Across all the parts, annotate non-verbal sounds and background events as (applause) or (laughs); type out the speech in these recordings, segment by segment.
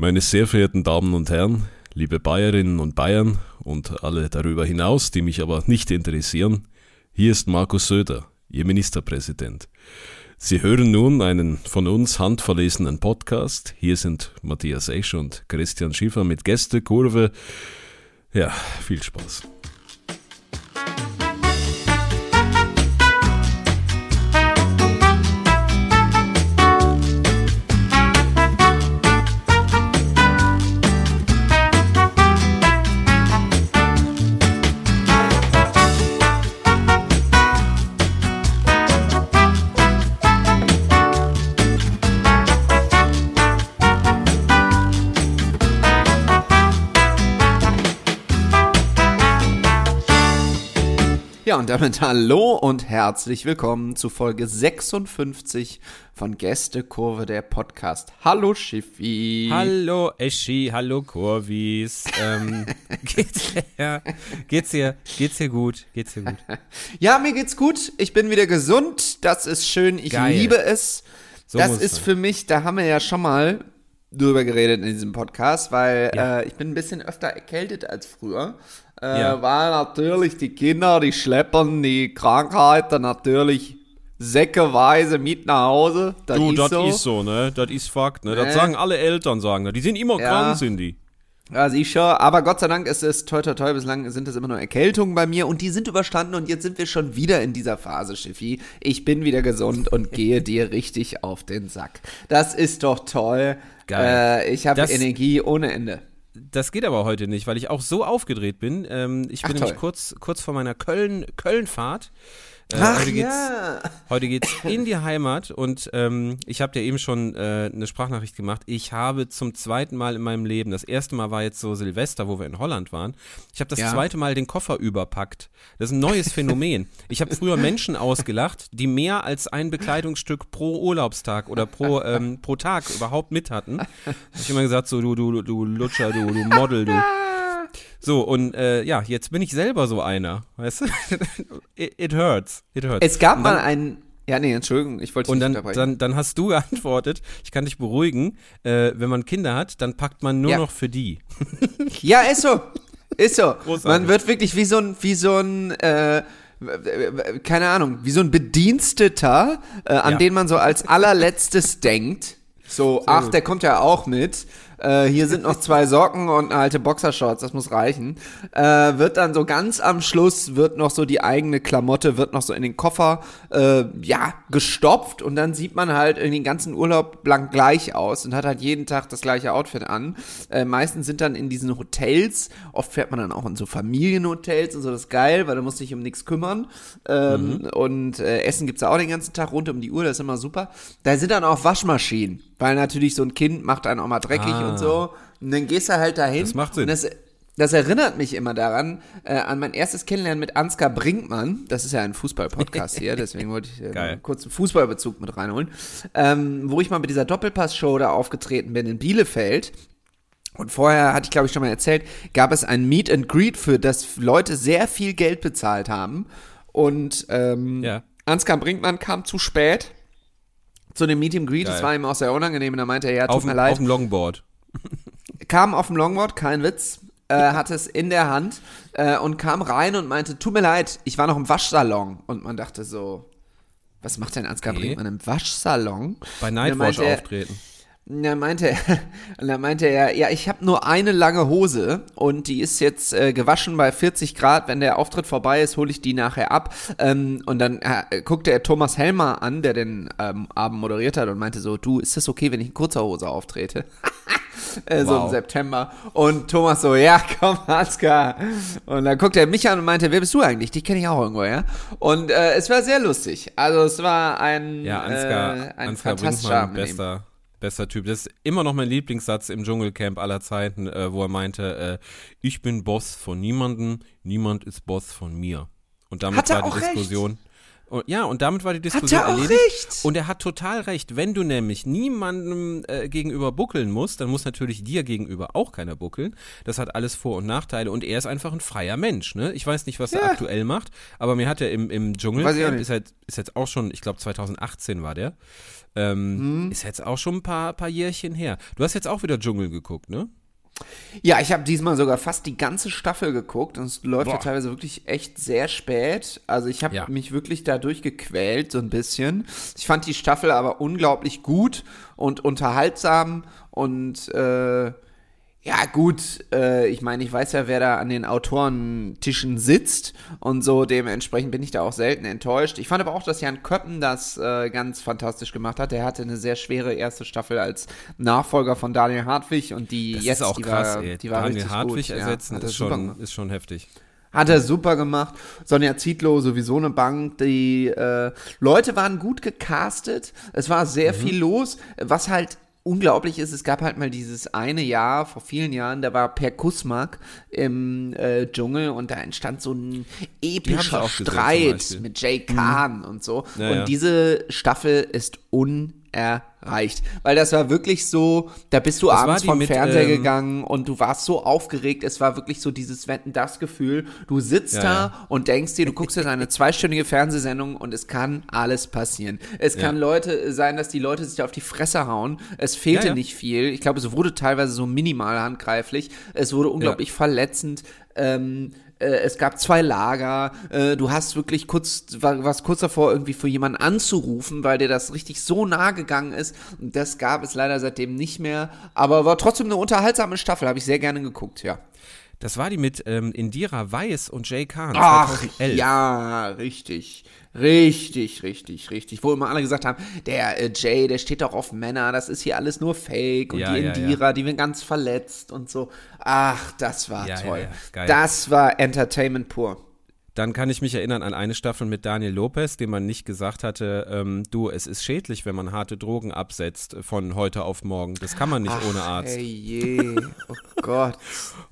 Meine sehr verehrten Damen und Herren, liebe Bayerinnen und Bayern und alle darüber hinaus, die mich aber nicht interessieren, hier ist Markus Söder, Ihr Ministerpräsident. Sie hören nun einen von uns handverlesenen Podcast. Hier sind Matthias Esch und Christian Schiffer mit Gästekurve. Ja, viel Spaß. Ja, und damit hallo und herzlich willkommen zu Folge 56 von Gästekurve, der Podcast. Hallo Schiffi. Hallo Eschi, hallo Kurvis. Ähm, (laughs) geht's, dir, geht's, dir, geht's dir gut? Geht's dir gut? (laughs) Ja, mir geht's gut. Ich bin wieder gesund. Das ist schön. Ich Geil. liebe es. So das ist sein. für mich, da haben wir ja schon mal drüber geredet in diesem Podcast, weil Ja. äh, ich bin ein bisschen öfter erkältet als früher. Äh, Ja. Weil natürlich die Kinder, die schleppern die Krankheiten natürlich säckeweise mit nach Hause. Das Du, ist das so. ist so, ne? Das ist Fakt, ne? Äh. Das sagen alle Eltern, sagen das. Die sind immer Ja. krank, sind die. Ja, sicher. Aber Gott sei Dank ist es toi toi toi, bislang sind es immer nur Erkältungen bei mir und die sind überstanden und jetzt sind wir schon wieder in dieser Phase, Schiffi. Ich bin wieder gesund und (laughs) gehe dir richtig auf den Sack. Das ist doch toll. Geil. Äh, ich habe Energie ohne Ende. Das geht aber heute nicht, weil ich auch so aufgedreht bin. Ähm, ich bin Ach, nämlich toll. kurz, kurz vor meiner Köln, Köln-Fahrt. Äh, Ach heute geht's, ja. Heute geht's in die Heimat und ähm, ich habe dir eben schon äh, eine Sprachnachricht gemacht. Ich habe zum zweiten Mal in meinem Leben, das erste Mal war jetzt so Silvester, wo wir in Holland waren. Ich habe das Ja. zweite Mal den Koffer überpackt. Das ist ein neues Phänomen. Ich habe früher Menschen ausgelacht, die mehr als ein Bekleidungsstück pro Urlaubstag oder pro, ähm, pro Tag überhaupt mit hatten. Hab ich immer gesagt, so du, du, du Lutscher, du, du Model, du. So, und äh, ja, jetzt bin ich selber so einer, weißt du? (laughs) it, it hurts, it hurts. Es gab dann- mal einen. Ja, nee, Entschuldigung, ich wollte dich und nicht dann, unterbrechen. dann, dann hast du (laughs) geantwortet, ich kann dich beruhigen, äh, wenn man Kinder hat, dann packt man nur Ja. noch für die. (laughs) Ja, ist so. Ist so. Großartig. Man wird wirklich wie so ein, wie so ein, äh, keine Ahnung, wie so ein Bediensteter, äh, an Ja. den man so als allerletztes denkt. So, ach, der kommt ja auch mit. Äh, hier sind noch zwei Socken und eine alte Boxershorts, das muss reichen. Äh, wird dann so ganz am Schluss, wird noch so die eigene Klamotte, wird noch so in den Koffer, äh, ja, gestopft und dann sieht man halt in den ganzen Urlaub blank gleich aus und hat halt jeden Tag das gleiche Outfit an. Äh, meistens sind dann in diesen Hotels, oft fährt man dann auch in so Familienhotels und so, das ist geil, weil du musst dich um nichts kümmern. Ähm, Und äh, Essen gibt's ja auch den ganzen Tag rund um die Uhr, das ist immer super. Da sind dann auch Waschmaschinen, weil natürlich so ein Kind macht einen auch mal dreckig Ah. Und so. Und dann gehst du halt dahin. Das macht Sinn. Das, das erinnert mich immer daran, äh, an mein erstes Kennenlernen mit Ansgar Brinkmann. Das ist ja ein Fußball-Podcast (laughs) hier, deswegen wollte ich äh, Geil. einen kurzen Fußballbezug mit reinholen. Ähm, wo ich mal mit dieser Doppelpass-Show da aufgetreten bin in Bielefeld. Und vorher, hatte ich glaube ich schon mal erzählt, gab es ein Meet and Greet, für das Leute sehr viel Geld bezahlt haben. Und ähm, Ja. Ansgar Brinkmann kam zu spät zu dem Meet and Greet. Das Geil. war ihm auch sehr unangenehm. Und da meinte er, ja, tut Auf, mir leid auf dem Longboard. Kam auf dem Longboard, kein Witz, äh, hatte es in der Hand äh, und kam rein und meinte, tut mir leid, ich war noch im Waschsalon. Und man dachte so, was macht denn Ansgar Okay. Brinkmann im Waschsalon? Bei Nightwatch auftreten. Und dann meinte er, (laughs) und dann meinte er, ja, ich habe nur eine lange Hose und die ist jetzt äh, gewaschen bei 40 Grad. Wenn der Auftritt vorbei ist, hole ich die nachher ab. Ähm, und dann äh, guckte er Thomas Helmer an, der den ähm, Abend moderiert hat und meinte so, du, ist das okay, wenn ich in kurzer Hose auftrete? (laughs) äh, So im Wow. September. Und Thomas so, ja, (laughs) komm, Ansgar. Und dann guckte er mich an und meinte, wer bist du eigentlich? Dich kenne ich auch irgendwo, ja? Und äh, es war sehr lustig. Also es war ein, Ja, Ansgar, äh, ein Ansgar fantastischer bester, bester Typ. Das ist immer noch mein Lieblingssatz im Dschungelcamp aller Zeiten, äh, wo er meinte, äh, ich bin Boss von niemandem, niemand ist Boss von mir. Und damit war die auch recht. Und, ja, und damit war die Diskussion Hat er auch erledigt. recht? Und er hat total recht. Wenn du nämlich niemandem äh, gegenüber buckeln musst, dann muss natürlich dir gegenüber auch keiner buckeln. Das hat alles Vor- und Nachteile. Und er ist einfach ein freier Mensch. Ne? Ich weiß nicht, was er Ja. aktuell macht, aber mir hat er im, im Dschungelcamp, nicht. ist, halt, ist jetzt auch schon, ich glaube 2018 war der, ähm, Mhm. ist jetzt auch schon ein paar, paar Jährchen her. Du hast jetzt auch wieder Dschungel geguckt, ne? Ja, ich habe diesmal sogar fast die ganze Staffel geguckt und es läuft ja Boah. teilweise wirklich echt sehr spät. Also ich habe Ja. mich wirklich da durchgequält so ein bisschen. Ich fand die Staffel aber unglaublich gut und unterhaltsam und äh, ja gut, äh, ich meine, ich weiß ja, wer da an den Autorentischen sitzt und so, dementsprechend bin ich da auch selten enttäuscht. Ich fand aber auch, dass Jan Köppen das äh, ganz fantastisch gemacht hat. Der hatte eine sehr schwere erste Staffel als Nachfolger von Daniel Hartwig und die Das jetzt, ist auch die krass, war, ey. die war Daniel Hartwig gut. ersetzen ja, er ist, schon, ist schon heftig. Hat er super gemacht. Sonja Zietlow, sowieso eine Bank. Die äh, Leute waren gut gecastet. Es war sehr Mhm. viel los. Was halt unglaublich ist, es gab halt mal dieses eine Jahr, vor vielen Jahren, da war Per Kusmak im äh, Dschungel und da entstand so ein epischer gesehen, Streit Beispiel. mit Jay Kahn und so. Mhm. Ja, und ja. diese Staffel ist unerreicht. Weil das war wirklich so, da bist du Das abends vom mit, Fernseher ähm, gegangen und du warst so aufgeregt. Es war wirklich so dieses Wetten, das Gefühl. Du sitzt Ja, da ja. und denkst dir, du guckst jetzt eine zweistündige Fernsehsendung und es kann alles passieren. Es kann Ja. Leute sein, dass die Leute sich auf die Fresse hauen. Es fehlte nicht viel. Ich glaube, es wurde teilweise so minimal handgreiflich. Es wurde unglaublich verletzend. Ähm, äh, es gab zwei Lager. Äh, du hast wirklich kurz, war, warst kurz davor, irgendwie für jemanden anzurufen, weil dir das richtig so nah gegangen ist. Und das gab es leider seitdem nicht mehr. Aber war trotzdem eine unterhaltsame Staffel. Habe ich sehr gerne geguckt, ja. Das war die mit ähm, Indira Weiß und Jay Kahn. Ach, 2011. ja, richtig. Richtig, richtig, richtig. Wo immer alle gesagt haben, der äh, Jay, der steht doch auf Männer, das ist hier alles nur Fake. Und Ja, die ja, Indira, die wird ganz verletzt und so. Ach, das war Ja, toll. ja, ja. Das war Entertainment pur. Dann kann ich mich erinnern an eine Staffel mit Daniel Lopez, dem man nicht gesagt hatte, ähm, du, es ist schädlich, wenn man harte Drogen absetzt von heute auf morgen. Das kann man nicht ohne Arzt. Ey je, oh Gott.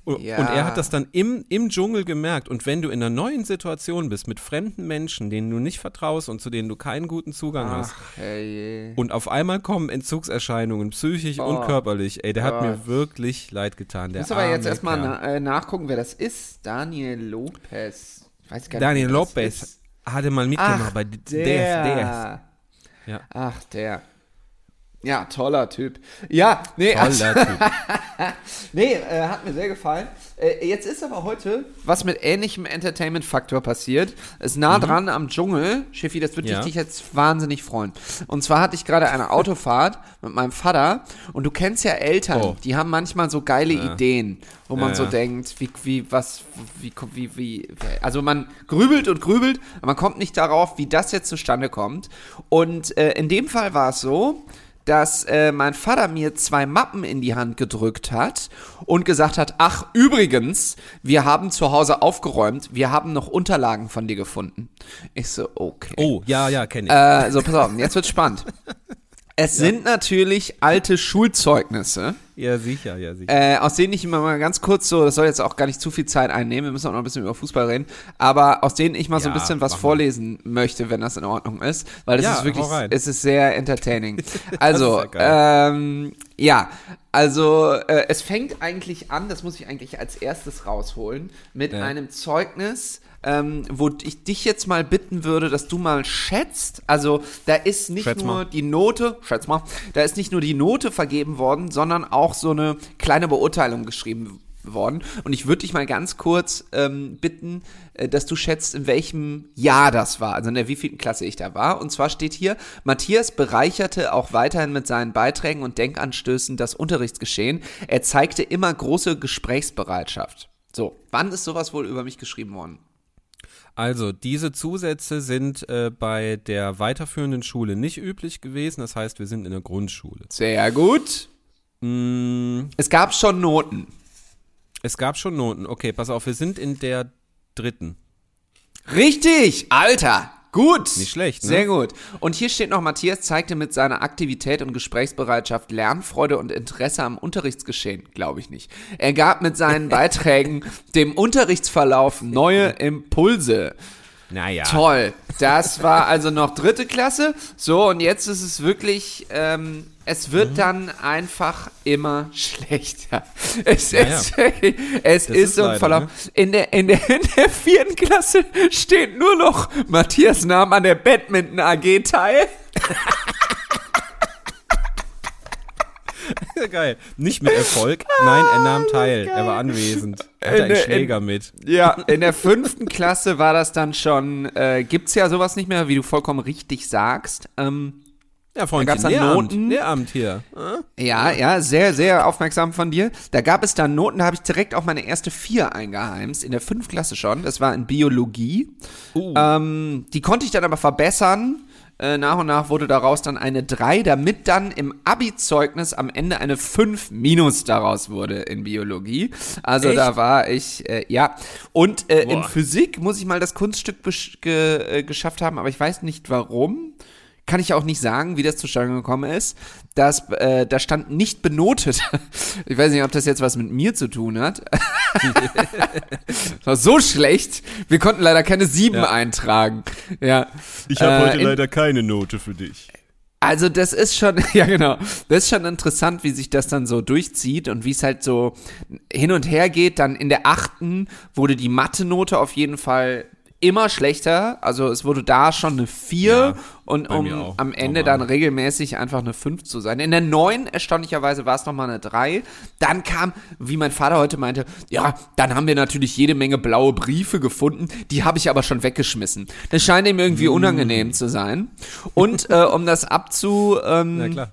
Und, Ja. und er hat das dann im, im Dschungel gemerkt. Und wenn du in einer neuen Situation bist mit fremden Menschen, denen du nicht vertraust und zu denen du keinen guten Zugang hast, Ach, ey je. und auf einmal kommen Entzugserscheinungen, psychisch und Oh körperlich, ey, der hat mir Gott. wirklich leid getan. Der Ich muss aber jetzt erstmal na, äh, nachgucken, wer das ist. Daniel Lopez. Ich weiß gar nicht, Daniel das Lopez hatte mal mitgemacht Ach, bei der. Death. Ja. Ach, der. Ja, toller Typ. Ja, nee, also, Toller Typ. (laughs) nee äh, hat mir sehr gefallen. Äh, jetzt ist aber heute was mit ähnlichem Entertainment-Faktor passiert. Ist nah dran am Dschungel. Schiffi, das würde Mhm. Ja. dich jetzt wahnsinnig freuen. Und zwar hatte ich gerade eine Autofahrt (laughs) mit meinem Vater und du kennst ja Eltern, Oh. die haben manchmal so geile Ideen, wo man Ja, so ja. denkt, wie, wie, was, wie, wie, wie, also man grübelt und grübelt, aber man kommt nicht darauf, wie das jetzt zustande kommt. Und äh, in dem Fall war es so, dass äh, mein Vater mir zwei Mappen in die Hand gedrückt hat und gesagt hat, ach übrigens, wir haben zu Hause aufgeräumt, wir haben noch Unterlagen von dir gefunden. Ich so, okay. Oh, ja, ja, kenne ich. Äh, so, pass auf, jetzt wird's spannend. (laughs) Es sind natürlich alte Schulzeugnisse, ja, sicher, ja, sicher. äh, aus denen ich immer mal ganz kurz so, das soll jetzt auch gar nicht zu viel Zeit einnehmen, wir müssen auch noch ein bisschen über Fußball reden, aber aus denen ich mal so ein Ja, bisschen was vorlesen möchte, wenn das in Ordnung ist, weil es Ja, ist wirklich, es ist sehr entertaining. (laughs) Also, ja ähm, ja, also äh, es fängt eigentlich an, das muss ich eigentlich als erstes rausholen, mit Ja. einem Zeugnis, ähm, wo ich dich jetzt mal bitten würde, dass du mal schätzt. Also da ist nicht Schätz nur mal. die Note, schätz mal, da ist nicht nur die Note vergeben worden, sondern auch so eine kleine Beurteilung geschrieben worden. Und ich würde dich mal ganz kurz ähm, bitten, äh, dass du schätzt, in welchem Jahr das war, also in der wievielten Klasse ich da war. Und zwar steht hier, Matthias bereicherte auch weiterhin mit seinen Beiträgen und Denkanstößen das Unterrichtsgeschehen. Er zeigte immer große Gesprächsbereitschaft. So, wann ist sowas wohl über mich geschrieben worden? Also, diese Zusätze sind äh, bei der weiterführenden Schule nicht üblich gewesen. Das heißt, wir sind in der Grundschule. Sehr gut. Mm, Es gab schon Noten. es gab schon Noten. Okay, pass auf, wir sind in der dritten. Richtig, Alter. Gut. Nicht schlecht, ne? Sehr gut. Und hier steht noch, Matthias zeigte mit seiner Aktivität und Gesprächsbereitschaft Lernfreude und Interesse am Unterrichtsgeschehen. Glaube ich nicht. Er gab mit seinen (laughs) Beiträgen dem Unterrichtsverlauf neue Impulse. Naja. Toll. Das war also noch dritte Klasse. So, und jetzt ist es wirklich, ähm, es wird Mhm. dann einfach immer schlechter. (laughs) Es Ja, ist, es ist, ist so ein Verlauf. ne? In, der, in, der, in der vierten Klasse steht nur noch Matthias Name an der Badminton AG teil. (laughs) (laughs) Geil. Nicht mit Erfolg, nein, er nahm teil. Er war anwesend. (laughs) Er hatte In einen Schläger mit. Ja, (laughs) in der fünften Klasse war das dann schon, äh, gibt's ja sowas nicht mehr, wie du vollkommen richtig sagst. Ähm, Ja, Da Freundchen, gab's dann Lehramt, Noten. Lehramt hier. Ja, ja, sehr, sehr aufmerksam von dir. Da gab es dann Noten, da habe ich direkt auch meine erste vier eingeheimst, in der fünften Klasse schon. Das war in Biologie. Uh. Ähm, die konnte ich dann aber verbessern. Äh, nach und nach wurde daraus dann eine 3, damit dann im Abi-Zeugnis am Ende eine 5 minus daraus wurde in Biologie. Also Echt? da war ich, äh, ja. Und äh, in. Physik muss ich mal das Kunststück ge äh, geschafft haben, aber ich weiß nicht warum. Kann ich auch nicht sagen, wie das zustande gekommen ist. Das, äh, da stand nicht benotet. (laughs) Ich weiß nicht, ob das jetzt was mit mir zu tun hat. (laughs) das war so schlecht. Wir konnten leider keine sieben Ja. eintragen. Ja. Ich habe Äh, heute leider keine Note für dich. Also das ist schon, (laughs) ja genau, das ist schon interessant, wie sich das dann so durchzieht und wie es halt so hin und her geht. Dann in der achten wurde die Mathe-Note auf jeden Fall immer schlechter. Also es wurde da schon eine 4 Ja, und um am Ende normal. dann regelmäßig einfach eine 5 zu sein. In der 9 erstaunlicherweise war es nochmal eine 3. Dann kam, wie mein Vater heute meinte, ja, dann haben wir natürlich jede Menge blaue Briefe gefunden, die habe ich aber schon weggeschmissen. Das scheint ihm Mm. irgendwie unangenehm zu sein. Und äh, um das abzu... (laughs) Ähm, Na klar.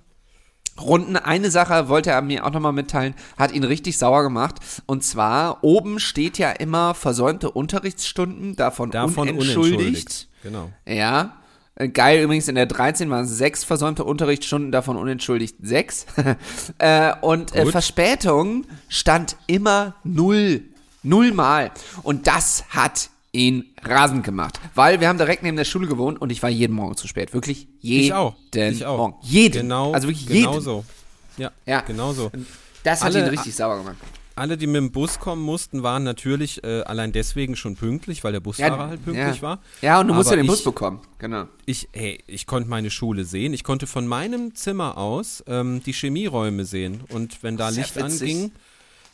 Runden. Eine Sache wollte er mir auch nochmal mitteilen, hat ihn richtig sauer gemacht. Und zwar, oben steht ja immer versäumte Unterrichtsstunden, davon, Davon unentschuldigt. unentschuldigt. Genau. Ja. Äh, Geil, übrigens in der 13 waren es sechs versäumte Unterrichtsstunden, davon unentschuldigt sechs. (laughs) äh, und äh. Verspätung stand immer null. Null Mal. Und das hat ihn rasend gemacht. Weil wir haben direkt neben der Schule gewohnt und ich war jeden Morgen zu spät. Wirklich jeden Ich auch. Ich auch. Morgen. Jeden. Genau, Also wirklich genau jeden. so. Ja, Ja. genau so. Das hat Alle- ihn richtig sauer gemacht. Alle, die mit dem Bus kommen mussten, waren natürlich äh, allein deswegen schon pünktlich, weil der Busfahrer halt pünktlich ja. war. Ja, und du musst ja den Bus ich- bekommen. Genau. Ich, hey, ich konnte meine Schule sehen. Ich konnte von meinem Zimmer aus ähm, die Chemieräume sehen. Und wenn da Licht witzig. anging,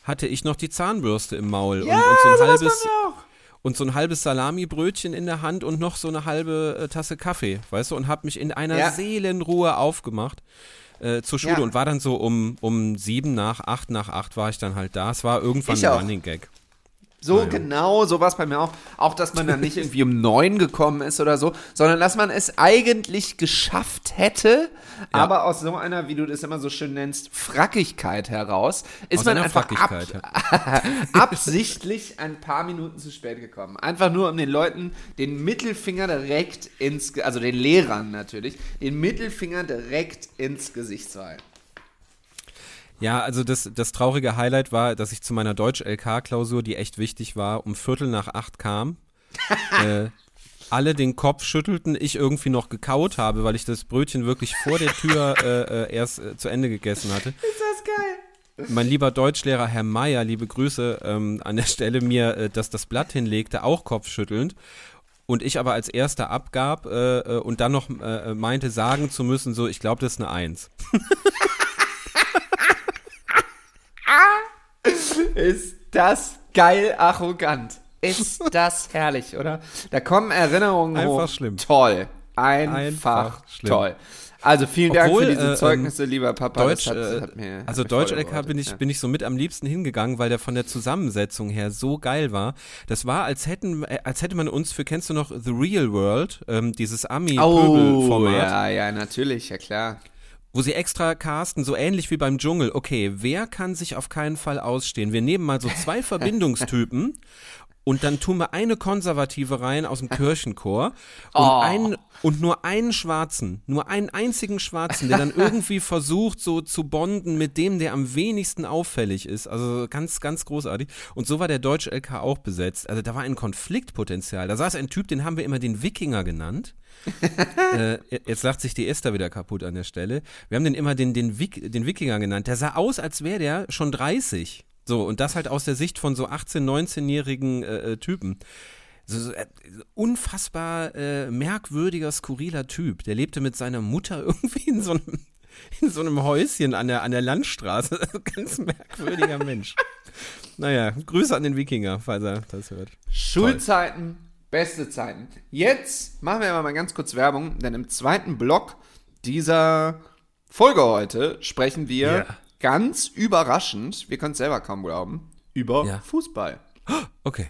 hatte ich noch die Zahnbürste im Maul Ja, und, und so ein halbes auch. Und so ein halbes Salamibrötchen in der Hand und noch so eine halbe äh, Tasse Kaffee, weißt du, und habe mich in einer Ja. Seelenruhe aufgemacht äh, zur Schule Ja. und war dann so um, um sieben nach, acht nach acht war ich dann halt da. Es war irgendwann Ich ein auch. Running Gag. So Naja. genau, so war es bei mir auch. Auch, dass man dann nicht irgendwie um neun gekommen ist oder so, sondern dass man es eigentlich geschafft hätte, aber aus so einer, wie du das immer so schön nennst, Frackigkeit heraus, ist Aus man einfach ab, (laughs) absichtlich ein paar Minuten zu spät gekommen. Einfach nur, um den Leuten den Mittelfinger direkt ins, also den Lehrern natürlich, den Mittelfinger direkt ins Gesicht zu halten. Ja, also das, das traurige Highlight war, dass ich zu meiner Deutsch-LK-Klausur, die echt wichtig war, um Viertel nach acht kam. (laughs) äh, alle den Kopf schüttelten, ich irgendwie noch gekaut habe, weil ich das Brötchen wirklich vor der Tür (laughs) äh, äh, erst äh, zu Ende gegessen hatte. Ist das geil? Mein lieber Deutschlehrer Herr Meier, liebe Grüße ähm, an der Stelle mir, äh, dass das Blatt hinlegte, auch kopfschüttelnd. Und ich aber als erster abgab äh, äh, und dann noch äh, meinte, sagen zu müssen, so, ich glaube, das ist eine Eins. (laughs) Ist das geil arrogant. Ist das herrlich, oder? Da kommen Erinnerungen Einfach hoch. schlimm. Toll. Einfach, Einfach schlimm. toll. Also vielen Dank Obwohl, für diese äh, Zeugnisse, lieber Papa. Deutsch, hat, äh, hat mir, also Deutsch LK bin ich, ja. bin ich so mit am liebsten hingegangen, weil der von der Zusammensetzung her so geil war. Das war, als hätten, äh, als hätte man uns für, kennst du noch The Real World, ähm, dieses Oh, Ami-Pöbel-Format, ja, ja, natürlich, ja klar. Wo sie extra casten, so ähnlich wie beim Dschungel. Okay, wer kann sich auf keinen Fall ausstehen? Wir nehmen mal so zwei (laughs) Verbindungstypen und dann tun wir eine Konservative rein aus dem (laughs) Kirchenchor und, Oh. einen, und nur einen Schwarzen, nur einen einzigen Schwarzen, der dann (laughs) irgendwie versucht, so zu bonden mit dem, der am wenigsten auffällig ist. Also ganz, ganz großartig. Und so war der deutsche LK auch besetzt. Also da war ein Konfliktpotenzial. Da saß ein Typ, den haben wir immer den Wikinger genannt. (laughs) äh, jetzt lacht sich die Esther wieder kaputt an der Stelle. Wir haben den immer den, den, Wik den Wikinger genannt. Der sah aus, als wäre der schon 30. So, und das halt aus der Sicht von so 18-, 19-jährigen äh, äh, Typen. so, so, äh, unfassbar äh, merkwürdiger, skurriler Typ. Der lebte mit seiner Mutter (laughs) irgendwie in so einem, in so einem Häuschen an der, an der Landstraße. (laughs) Ganz merkwürdiger Mensch. Naja, Grüße an den Wikinger, falls er das hört. Schulzeiten, beste Zeiten. Jetzt machen wir aber mal ganz kurz Werbung, denn im zweiten Block dieser Folge heute sprechen wir Ja. Ganz überraschend, wir können es selber kaum glauben, über Ja. Fußball. Okay.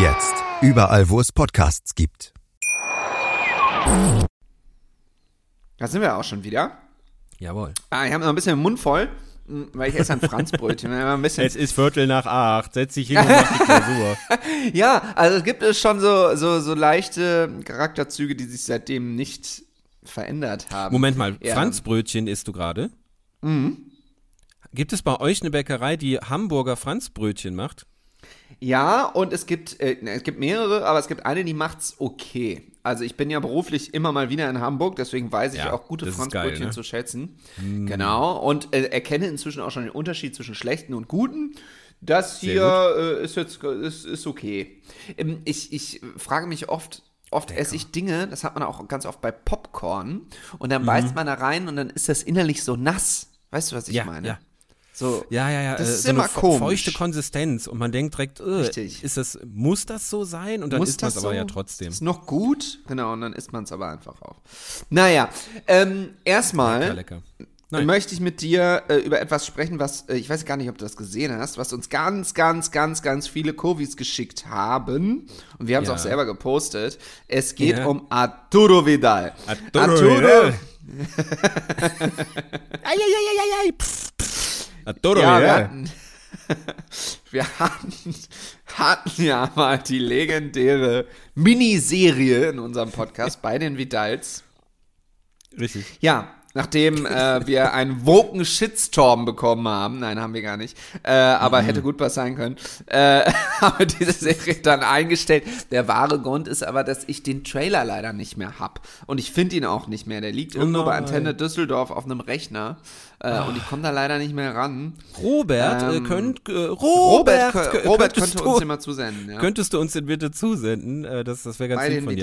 Jetzt überall, wo es Podcasts gibt. Da sind wir auch schon wieder. Jawohl. Ah, ich habe noch ein bisschen den Mund voll, mh, weil ich esse ein Franzbrötchen. (laughs) Ein bisschen Es ist Viertel nach acht. Setz dich hin und mach die Klausur. (laughs) Ja, also es gibt es schon so, so, so leichte Charakterzüge, die sich seitdem nicht verändert haben. Moment mal, Ja. Franzbrötchen isst du gerade? Mhm. Gibt es bei euch eine Bäckerei, die Hamburger Franzbrötchen macht? Ja, und es gibt, äh, ne, es gibt mehrere, aber es gibt eine, die macht's okay. Also ich bin ja beruflich immer mal wieder in Hamburg, deswegen weiß ich Ja, auch gute Franzbrötchen ne? zu schätzen. Genau, und äh, erkenne inzwischen auch schon den Unterschied zwischen schlechten und guten. Das Sehr hier äh, ist jetzt ist, ist okay. Ähm, ich, ich frage mich oft, oft esse ich Dinge, das hat man auch ganz oft bei Popcorn, und Mhm. dann beißt man da rein und dann ist das innerlich so nass. Weißt du, was ich ja, meine? ja. So, Ja, ja, ja. Das äh, ist so immer komisch. feuchte Konsistenz und man denkt direkt, äh, Richtig. ist das, muss das so sein? Und dann Muss isst man es das aber so? ja trotzdem. Ist noch gut, genau, und dann isst man es aber einfach auf. Naja, ähm, erstmal Lecker, lecker. Nein. möchte ich mit dir äh, über etwas sprechen, was, äh, ich weiß gar nicht, ob du das gesehen hast, was uns ganz, ganz, ganz, ganz viele Covis geschickt haben. Und wir haben es Ja. auch selber gepostet. Es geht Ja. um Arturo Vidal. Arturo Vidal. (laughs) Eieieiei, pff, pff. Arturo Ja, wir hatten, (laughs) wir hatten, hatten ja mal die legendäre Miniserie in unserem Podcast bei den Vidals. Richtig. Ja, nachdem äh, wir einen woken Shitstorm bekommen haben, nein, haben wir gar nicht, äh, aber hätte gut was sein können, äh, (laughs) haben wir diese Serie dann eingestellt. Der wahre Grund ist aber, dass ich den Trailer leider nicht mehr hab. Und ich finde ihn auch nicht mehr. Der liegt irgendwo bei. Antenne Düsseldorf auf einem Rechner. Äh, und ich komme da leider nicht mehr ran. Robert, Ähm, äh, könnt, äh, Robert, Robert, kö- Robert könntest könnte du, uns den mal zusenden. Ja. Könntest du uns den bitte zusenden? Äh, das das wäre ganz bei lieb den von dir.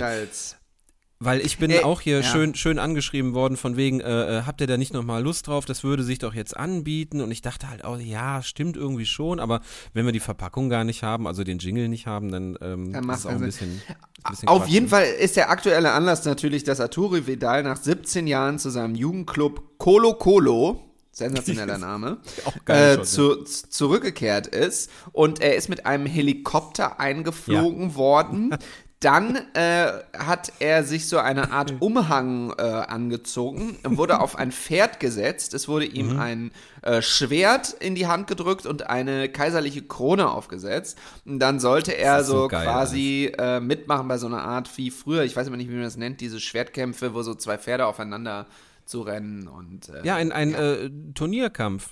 Weil ich bin Äh, auch hier ja. schön, schön angeschrieben worden von wegen, äh, äh, habt ihr da nicht nochmal Lust drauf? Das würde sich doch jetzt anbieten. Und ich dachte halt, oh ja, stimmt irgendwie schon. Aber wenn wir die Verpackung gar nicht haben, also den Jingle nicht haben, dann, ähm, Dann ist es auch ein Sinn. bisschen, ein bisschen Auf Quatsch, jeden ne? Fall ist der aktuelle Anlass natürlich, dass Arturo Vidal nach 17 Jahren zu seinem Jugendclub Colo Colo, sensationeller (laughs) Name, Auch äh, zu, zurückgekehrt ist. Und er ist mit einem Helikopter eingeflogen worden. (laughs) Dann äh, hat er sich so eine Art Umhang äh, angezogen, wurde auf ein Pferd gesetzt. Es wurde ihm Mhm. ein äh, Schwert in die Hand gedrückt und eine kaiserliche Krone aufgesetzt. Und dann sollte er so, so geil, quasi äh, mitmachen bei so einer Art wie früher, ich weiß aber nicht, wie man das nennt, diese Schwertkämpfe, wo so zwei Pferde aufeinander zu rennen und äh, Ja, ein, ein Äh, Turnierkampf.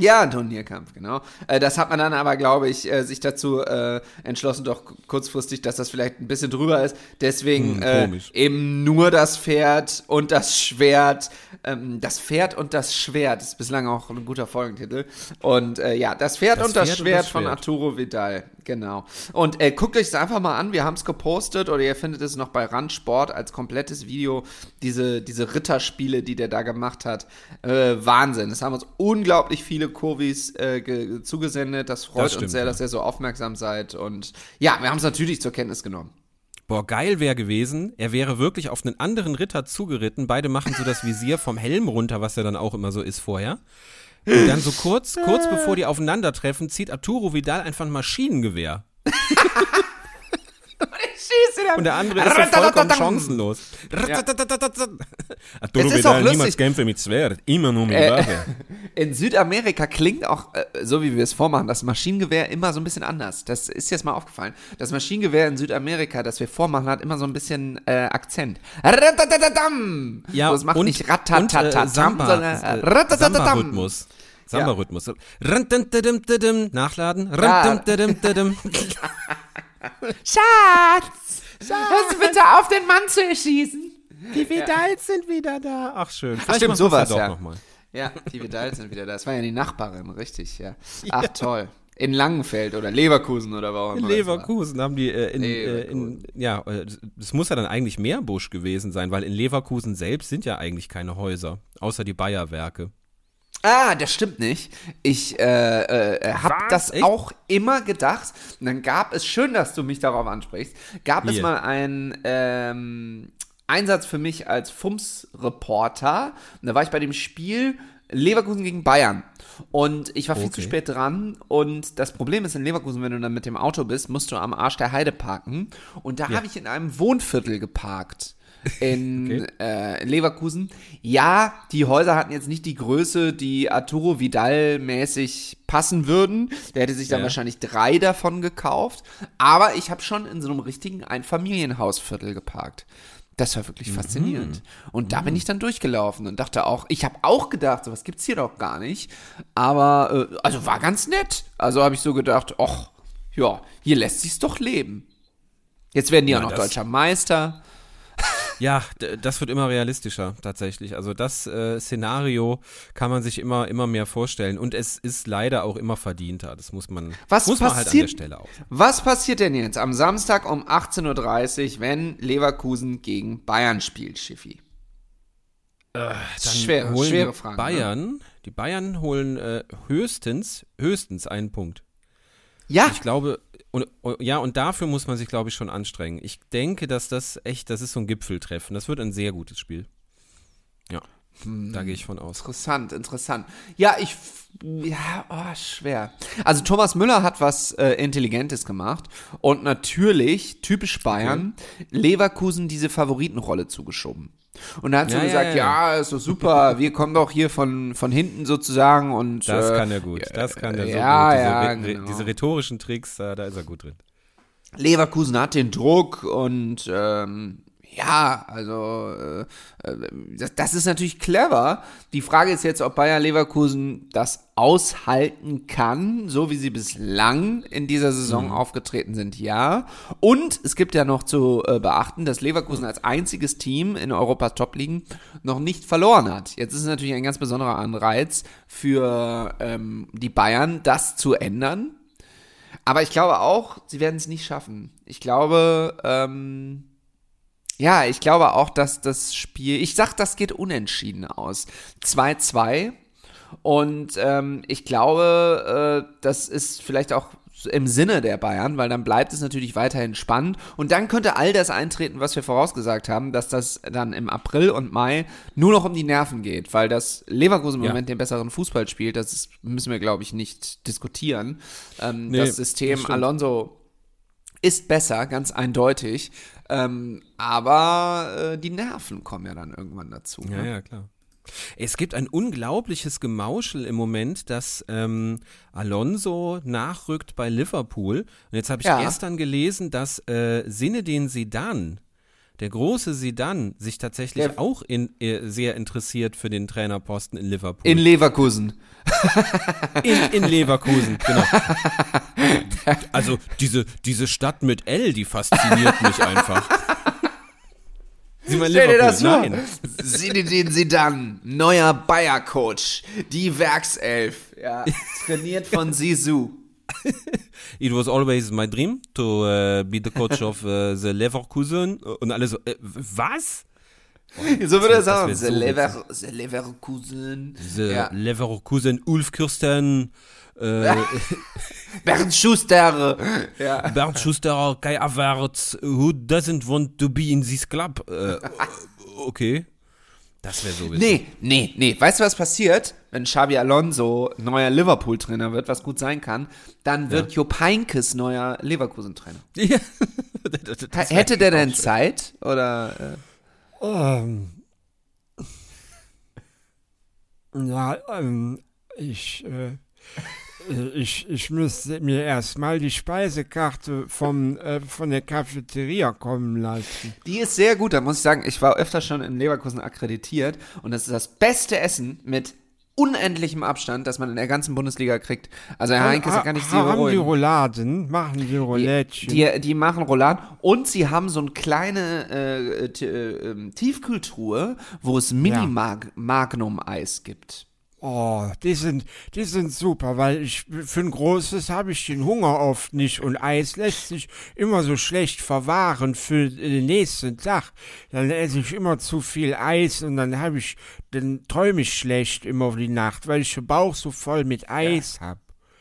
Ja, ein Turnierkampf, genau. Äh, das hat man dann aber, glaube ich, äh, sich dazu äh, entschlossen, doch kurzfristig, dass das vielleicht ein bisschen drüber ist. Deswegen Hm, äh, eben nur das Pferd und das Schwert. Ähm, das Pferd und das Schwert ist bislang auch ein guter Folgentitel. Und äh, ja, das Pferd, Das und, das Pferd und Schwert das von Schwert. Arturo Vidal, genau. Und äh, guckt euch das einfach mal an. Wir haben es gepostet oder ihr findet es noch bei Randsport als komplettes Video. Diese, diese Ritterspiele, die der da gemacht hat. Äh, Wahnsinn. Das haben uns unglaublich viele Kurvis äh, ge- zugesendet. Das freut Das stimmt, uns sehr, ja. dass ihr so aufmerksam seid. Und ja, wir haben es natürlich zur Kenntnis genommen. Boah, geil wäre gewesen, er wäre wirklich auf einen anderen Ritter zugeritten. Beide machen so das Visier vom Helm runter, was ja dann auch immer so ist vorher. Und dann so kurz, kurz bevor die aufeinandertreffen, zieht Arturo Vidal einfach ein Maschinengewehr. (laughs) Und der andere ist so vollkommen chancenlos. Arturo Es ist auch lustig. niemals kämpfe mit Schwert, immer nur mit Äh, Waffe. (laughs) In Südamerika klingt auch, äh, so wie wir es vormachen, das Maschinengewehr immer so ein bisschen anders. Das ist jetzt mal aufgefallen. Das Maschinengewehr in Südamerika, das wir vormachen, hat immer so ein bisschen äh, Akzent. Ja, so, es macht und, nicht und ratatatam, äh, Samba, sondern äh, ratatatam. Samba-Rhythmus. Rundum-dum-dum-dum, Nachladen. (laughs) Ja. Rundum-dum-dum-dum. Schatz! Hörst du bitte auf, den Mann zu erschießen? Die Vidals sind wieder da. Ach schön. Vielleicht stimmt, sowas, doch ja. noch mal. Ja, die Vidal sind wieder da. Das war ja die Nachbarin, richtig, ja. (laughs) Ach, toll. In Langenfeld oder Leverkusen oder wo auch In immer. das Leverkusen haben die äh, in, äh, in ja, äh, es muss ja dann eigentlich Meerbusch gewesen sein, weil in Leverkusen selbst sind ja eigentlich keine Häuser, außer die Bayerwerke. Ah, das stimmt nicht. Ich äh, äh, habe das Echt? auch immer gedacht. Und dann gab es, schön, dass du mich darauf ansprichst, gab es Hier. mal einen ähm, Einsatz für mich als FUMS-Reporter. Und da war ich bei dem Spiel Leverkusen gegen Bayern. Und ich war viel zu Okay. spät dran. Und das Problem ist in Leverkusen, wenn du dann mit dem Auto bist, musst du am Arsch der Heide parken. Und da habe ich in einem Wohnviertel geparkt. In (laughs) äh, Leverkusen. Ja, die Häuser hatten jetzt nicht die Größe, die Arturo Vidal mäßig passen würden. Der hätte sich dann Ja. wahrscheinlich drei davon gekauft. Aber ich habe schon in so einem richtigen Einfamilienhausviertel geparkt. Das war wirklich faszinierend. Und da bin ich dann durchgelaufen und dachte auch, ich habe auch gedacht, sowas gibt's hier doch gar nicht. Aber, äh, also war ganz nett. Also habe ich so gedacht, ach, ja, hier lässt sich's doch leben. Jetzt werden die Ja, auch noch deutscher Meister. Ja, das wird immer realistischer tatsächlich. Also das äh, Szenario kann man sich immer immer mehr vorstellen und es ist leider auch immer verdienter. Das muss man Was muss man halt an der passiert- Stelle auch. Was passiert denn jetzt am Samstag um 18.30 Uhr, wenn Leverkusen gegen Bayern spielt, Schiffi? Dann schwere, holen schwere die Fragen. ne? Bayern, die Bayern holen äh, höchstens höchstens einen Punkt. Ja, Ich glaube, und, und- ja, und dafür muss man sich, glaube ich, schon anstrengen. Ich denke, dass das echt, das ist so ein Gipfeltreffen. Das wird ein sehr gutes Spiel. Ja, Hm. da gehe ich von aus. Interessant, interessant. Ja, ich. Ja, oh, schwer. Also Thomas Müller hat was äh, Intelligentes gemacht und natürlich, typisch Bayern, Leverkusen diese Favoritenrolle zugeschoben. Und da hat so Ja, ja, gesagt, ja, ja, ist doch super, wir kommen doch hier von, von hinten sozusagen und Das äh, kann er gut. Das kann er so ja, gut. Diese, ja, genau. diese rhetorischen Tricks, äh, da ist er gut drin. Leverkusen hat den Druck und ähm, ja, also äh, äh, das, das ist natürlich clever. Die Frage ist jetzt, ob Bayer Leverkusen das aushalten kann, so wie sie bislang in dieser Saison aufgetreten sind, ja. Und es gibt ja noch zu äh, beachten, dass Leverkusen als einziges Team in Europas Top-Ligen noch nicht verloren hat. Jetzt ist es natürlich ein ganz besonderer Anreiz für ähm, die Bayern, das zu ändern. Aber ich glaube auch, sie werden es nicht schaffen. Ich glaube, ähm, ja, ich glaube auch, dass das Spiel, ich sag, das geht unentschieden aus. 2-2. Und ähm, ich glaube, äh, das ist vielleicht auch im Sinne der Bayern, weil dann bleibt es natürlich weiterhin spannend. Und dann könnte all das eintreten, was wir vorausgesagt haben, dass das dann im April und Mai nur noch um die Nerven geht, weil das Leverkusen im Ja. Moment den besseren Fußball spielt. Das ist, müssen wir, glaube ich, nicht diskutieren. Ähm, Nee, das das System stimmt. Alonso ist besser, ganz eindeutig. Ähm, aber äh, die Nerven kommen ja dann irgendwann dazu. Ja, ne? ja, klar. Es gibt ein unglaubliches Gemauschel im Moment, dass ähm, Alonso nachrückt bei Liverpool. Und jetzt habe ich Ja. gestern gelesen, dass äh, Zinedine Zidane, der große Zidane, sich tatsächlich Der- auch in, äh, sehr interessiert für den Trainerposten in Liverpool. In Leverkusen. in, in Leverkusen, genau. Also diese, diese Stadt mit L, die fasziniert mich einfach. Sie meinen Stell dir das vor. Nein. Zinedine Zidane, neuer Bayer-Coach, die Werkself, ja, trainiert von Sisu. (laughs) It was always my dream to uh, be the coach of uh, the Leverkusen. Und alle so, äh, was? (laughs) So würde er sagen. The, so Lever the Leverkusen. The Ja. Leverkusen, Ulf Kirsten, äh, (laughs) Bernd Schuster. Ja. Bernd Schuster, Kai Havertz, who doesn't want to be in this club? Äh, okay. Das wäre so witzig. Nee, nee, nee. Weißt du, was passiert, wenn Xabi Alonso neuer Liverpool-Trainer wird, was gut sein kann? Dann wird Jupp Heynckes neuer Leverkusen-Trainer. (laughs) Ja. Hätte der denn schön. Zeit? Oder. Äh, Ähm, ja, ähm, ich, äh, (laughs) ich, ich müsste mir erstmal die Speisekarte vom, äh, von der Cafeteria kommen lassen. Die ist sehr gut, da muss ich sagen, ich war öfter schon in Leverkusen akkreditiert und das ist das beste Essen mit unendlichem Abstand, das man in der ganzen Bundesliga kriegt. Also Herr Heinkes, da kann ich Sie Ha- Haben die. Rouladen? Machen die Roulettchen? Die, die machen Rouladen und sie haben so eine kleine äh, äh, ähm, Tiefkühltruhe, wo es Mini-Magnum-Eis gibt. Oh, die sind, die sind super, weil ich für ein großes habe ich den Hunger oft nicht und Eis lässt sich immer so schlecht verwahren für den nächsten Tag. Dann esse ich immer zu viel Eis und dann habe ich, dann träume ich schlecht immer die Nacht, weil ich den Bauch so voll mit Eis hab.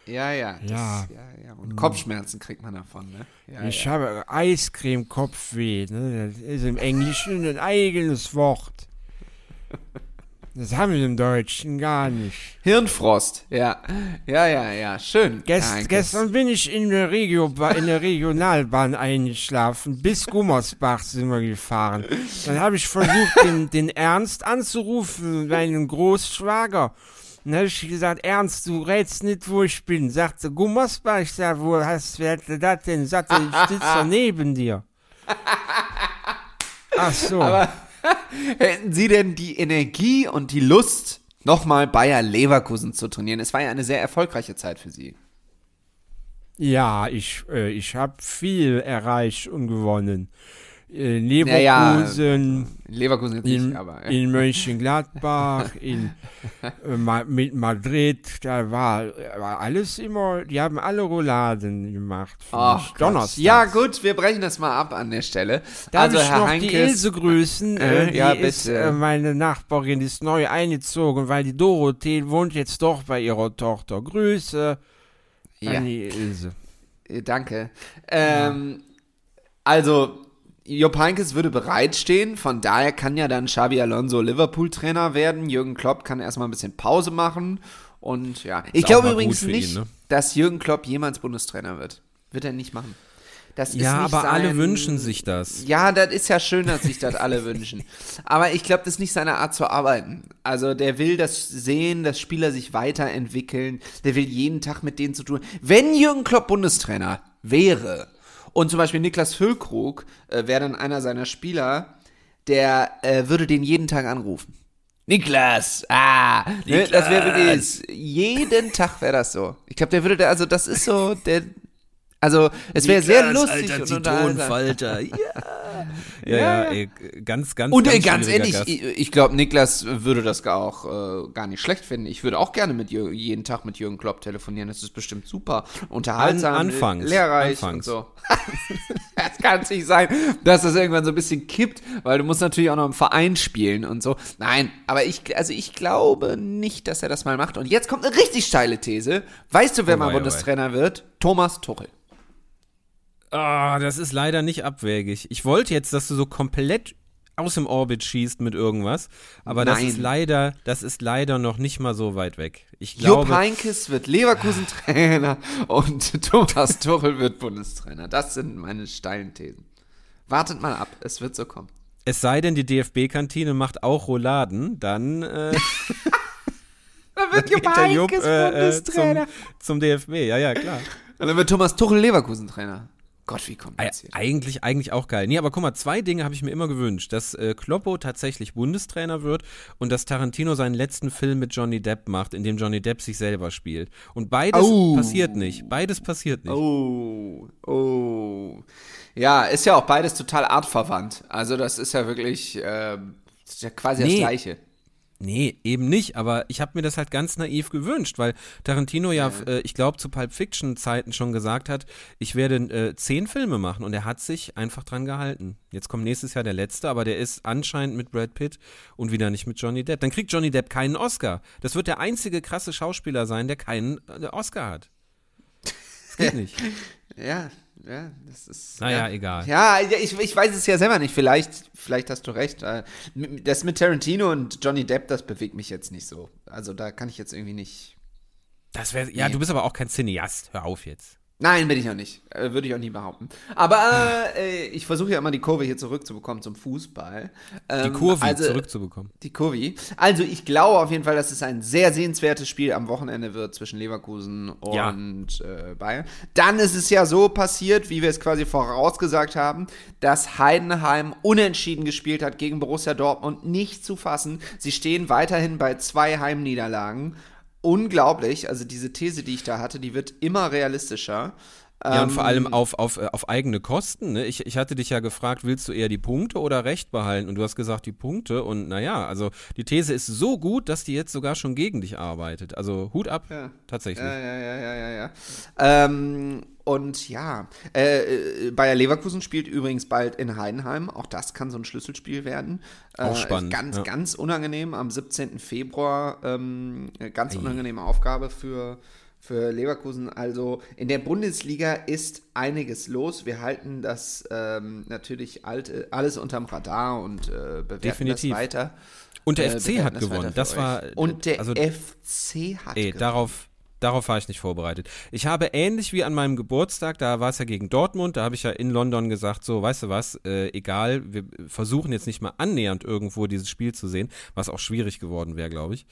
Ja, ja. Das, Ja. ja, ja. Und Kopfschmerzen kriegt man davon, ne? Ja, Ich ja. habe Eiscreme Kopfweh, ne? Das ist im Englischen ein eigenes Wort. (laughs) Das haben wir im Deutschen gar nicht. Hirnfrost, ja. Ja, ja, ja. Schön. Gest, gestern bin ich in der, Regio in der Regionalbahn eingeschlafen. Bis Gummersbach sind wir gefahren. Dann habe ich versucht, (laughs) den, den Ernst anzurufen, meinen Großschwager. Dann habe ich gesagt, Ernst, du rätst nicht, wo ich bin. Sagte Gummersbach. Ich sag, wo hast hat das denn? Sagte, ich sitze (laughs) neben dir. Ach so. (laughs) Hätten Sie denn die Energie und die Lust, nochmal Bayer Leverkusen zu trainieren? Es war ja eine sehr erfolgreiche Zeit für Sie. Ja, ich, äh, ich habe viel erreicht und gewonnen. Äh, Naja, Leverkusen, In Leverkusen nicht, aber. ja. in Mönchengladbach, (laughs) in äh, Ma mit Madrid, da war, war alles immer, die haben alle Rouladen gemacht. Ach. Donnerstags. Ja, gut, wir brechen das mal ab an der Stelle. Darf also, ich Herr noch Heinkes, die Ilse grüßen? Äh, Äh, ja, ist, äh, meine Nachbarin ist neu eingezogen, weil die Dorothee wohnt jetzt doch bei ihrer Tochter. Grüße Ja. an die Ilse. Danke. Ähm, also, Jupp Heynckes würde bereitstehen, von daher kann ja dann Xabi Alonso Liverpool-Trainer werden. Jürgen Klopp kann erstmal ein bisschen Pause machen. Und ja, ich glaube übrigens nicht, ihn, ne? dass Jürgen Klopp jemals Bundestrainer wird. Wird er nicht machen. Das ist Ja, aber alle sein- wünschen sich das. Ja, das ist ja schön, dass sich das alle wünschen. (laughs) Aber ich glaube, das ist nicht seine Art zu arbeiten. Also der will das sehen, dass Spieler sich weiterentwickeln. Der will jeden Tag mit denen zu tun. Wenn Jürgen Klopp Bundestrainer wäre und zum Beispiel Niklas Füllkrug äh, wäre dann einer seiner Spieler, der äh, würde den jeden Tag anrufen. Niklas, ah, ne, das wäre wirklich, jeden Tag wäre das so. Ich glaube, der würde, da, also das ist so, der, also es wäre sehr lustig unterhaltsam. Zitronenfalter. (laughs) ja. Ja, ja, ey, ganz, ganz, Und äh, ganz, ganz ehrlich, Gast. ich, ich glaube, Niklas würde das gar auch äh, gar nicht schlecht finden. Ich würde auch gerne mit jeden Tag mit Jürgen Klopp telefonieren. Das ist bestimmt super. Unterhaltsam, An- anfangs, lehrreich anfangs. und so. (laughs) Es kann nicht sein, dass das irgendwann so ein bisschen kippt, weil du musst natürlich auch noch im Verein spielen und so. Nein, aber ich, also ich glaube nicht, dass er das mal macht. Und jetzt kommt eine richtig steile These. Weißt du, wer Oh, mal oh, Bundestrainer wird? Thomas Tuchel. Ah, das ist leider nicht abwegig. Ich wollte jetzt, dass du so komplett aus dem Orbit schießt mit irgendwas, aber das Nein. ist leider, das ist leider noch nicht mal so weit weg. Ich Jupp glaube, Heynckes wird Leverkusen-Trainer (laughs) und Thomas Tuchel wird Bundestrainer. Das sind meine steilen Thesen. Wartet mal ab, es wird so kommen. es sei denn, die DFB-Kantine macht auch Rouladen, dann äh, (laughs) Da wird geht der Jupp äh, äh, zum, zum DFB. Ja, ja, klar. Und dann wird Thomas Tuchel Leverkusen-Trainer. Gott, wie kompliziert. Eigentlich, eigentlich auch geil. Nee, aber guck mal, zwei Dinge habe ich mir immer gewünscht. Dass äh, Kloppo tatsächlich Bundestrainer wird und dass Tarantino seinen letzten Film mit Johnny Depp macht, in dem Johnny Depp sich selber spielt. Und beides Au. passiert nicht. Beides passiert nicht. Oh, oh. Ja, ist ja auch beides total artverwandt. Also das ist ja wirklich das ist ja quasi das Nee. Gleiche. Nee, eben nicht, aber ich habe mir das halt ganz naiv gewünscht, weil Tarantino ja, äh, ich glaube, zu Pulp Fiction Zeiten schon gesagt hat, ich werde äh, zehn Filme machen und er hat sich einfach dran gehalten. Jetzt kommt nächstes Jahr der letzte, aber der ist anscheinend mit Brad Pitt und wieder nicht mit Johnny Depp. Dann kriegt Johnny Depp keinen Oscar. Das wird der einzige krasse Schauspieler sein, der keinen äh, Oscar hat. Das geht (laughs) nicht. Ja, ja, das ist. Naja, ja. egal. Ja, ich, ich weiß es ja selber nicht. Vielleicht, vielleicht hast du recht. Äh, Das mit Tarantino und Johnny Depp, das bewegt mich jetzt nicht so. Also da kann ich jetzt irgendwie nicht. Das wär, ja, Nee. du bist aber auch kein Cineast. Hör auf jetzt. Nein, bin ich auch nicht. Äh, Würde ich auch nie behaupten. Aber (laughs) äh, ich versuche ja immer die Kurve hier zurückzubekommen zum Fußball. Die Ähm, Kurve also, zurückzubekommen. Die Kurve. Also ich glaube auf jeden Fall, dass es ein sehr sehenswertes Spiel am Wochenende wird zwischen Leverkusen Ja. und äh, Bayern. Dann ist es ja so passiert, wie wir es quasi vorausgesagt haben, dass Heidenheim unentschieden gespielt hat gegen Borussia Dortmund. Nicht zu fassen. Sie stehen weiterhin bei zwei Heimniederlagen. Unglaublich. Also diese These, die ich da hatte, die wird immer realistischer. Ja, und vor Ähm, allem auf, auf, äh, auf eigene Kosten. Ne? Ich, ich hatte dich ja gefragt, willst du eher die Punkte oder Recht behalten? Und du hast gesagt, die Punkte. Und naja, also die These ist so gut, dass die jetzt sogar schon gegen dich arbeitet. Also Hut ab, Ja. tatsächlich. Ja, ja, ja, ja, ja, ja. Ähm, und ja, äh, äh, Bayer Leverkusen spielt übrigens bald in Heidenheim. Auch das kann so ein Schlüsselspiel werden. Auch Äh, spannend, Ganz, ja. ganz unangenehm am 17. Februar. Ähm, ganz unangenehme Aufgabe für, für Leverkusen. Also in der Bundesliga ist einiges los. Wir halten das ähm, natürlich alte, alles unterm Radar und äh, bewerten Definitiv. das weiter. Und der Äh, FC hat das gewonnen. Das euch. war. Und der also, FC hat Ey, gewonnen. darauf, darauf war ich nicht vorbereitet. Ich habe ähnlich wie an meinem Geburtstag, da war es ja gegen Dortmund, da habe ich ja in London gesagt, so, weißt du was, äh, egal, wir versuchen jetzt nicht mal annähernd irgendwo dieses Spiel zu sehen, was auch schwierig geworden wäre, glaube ich.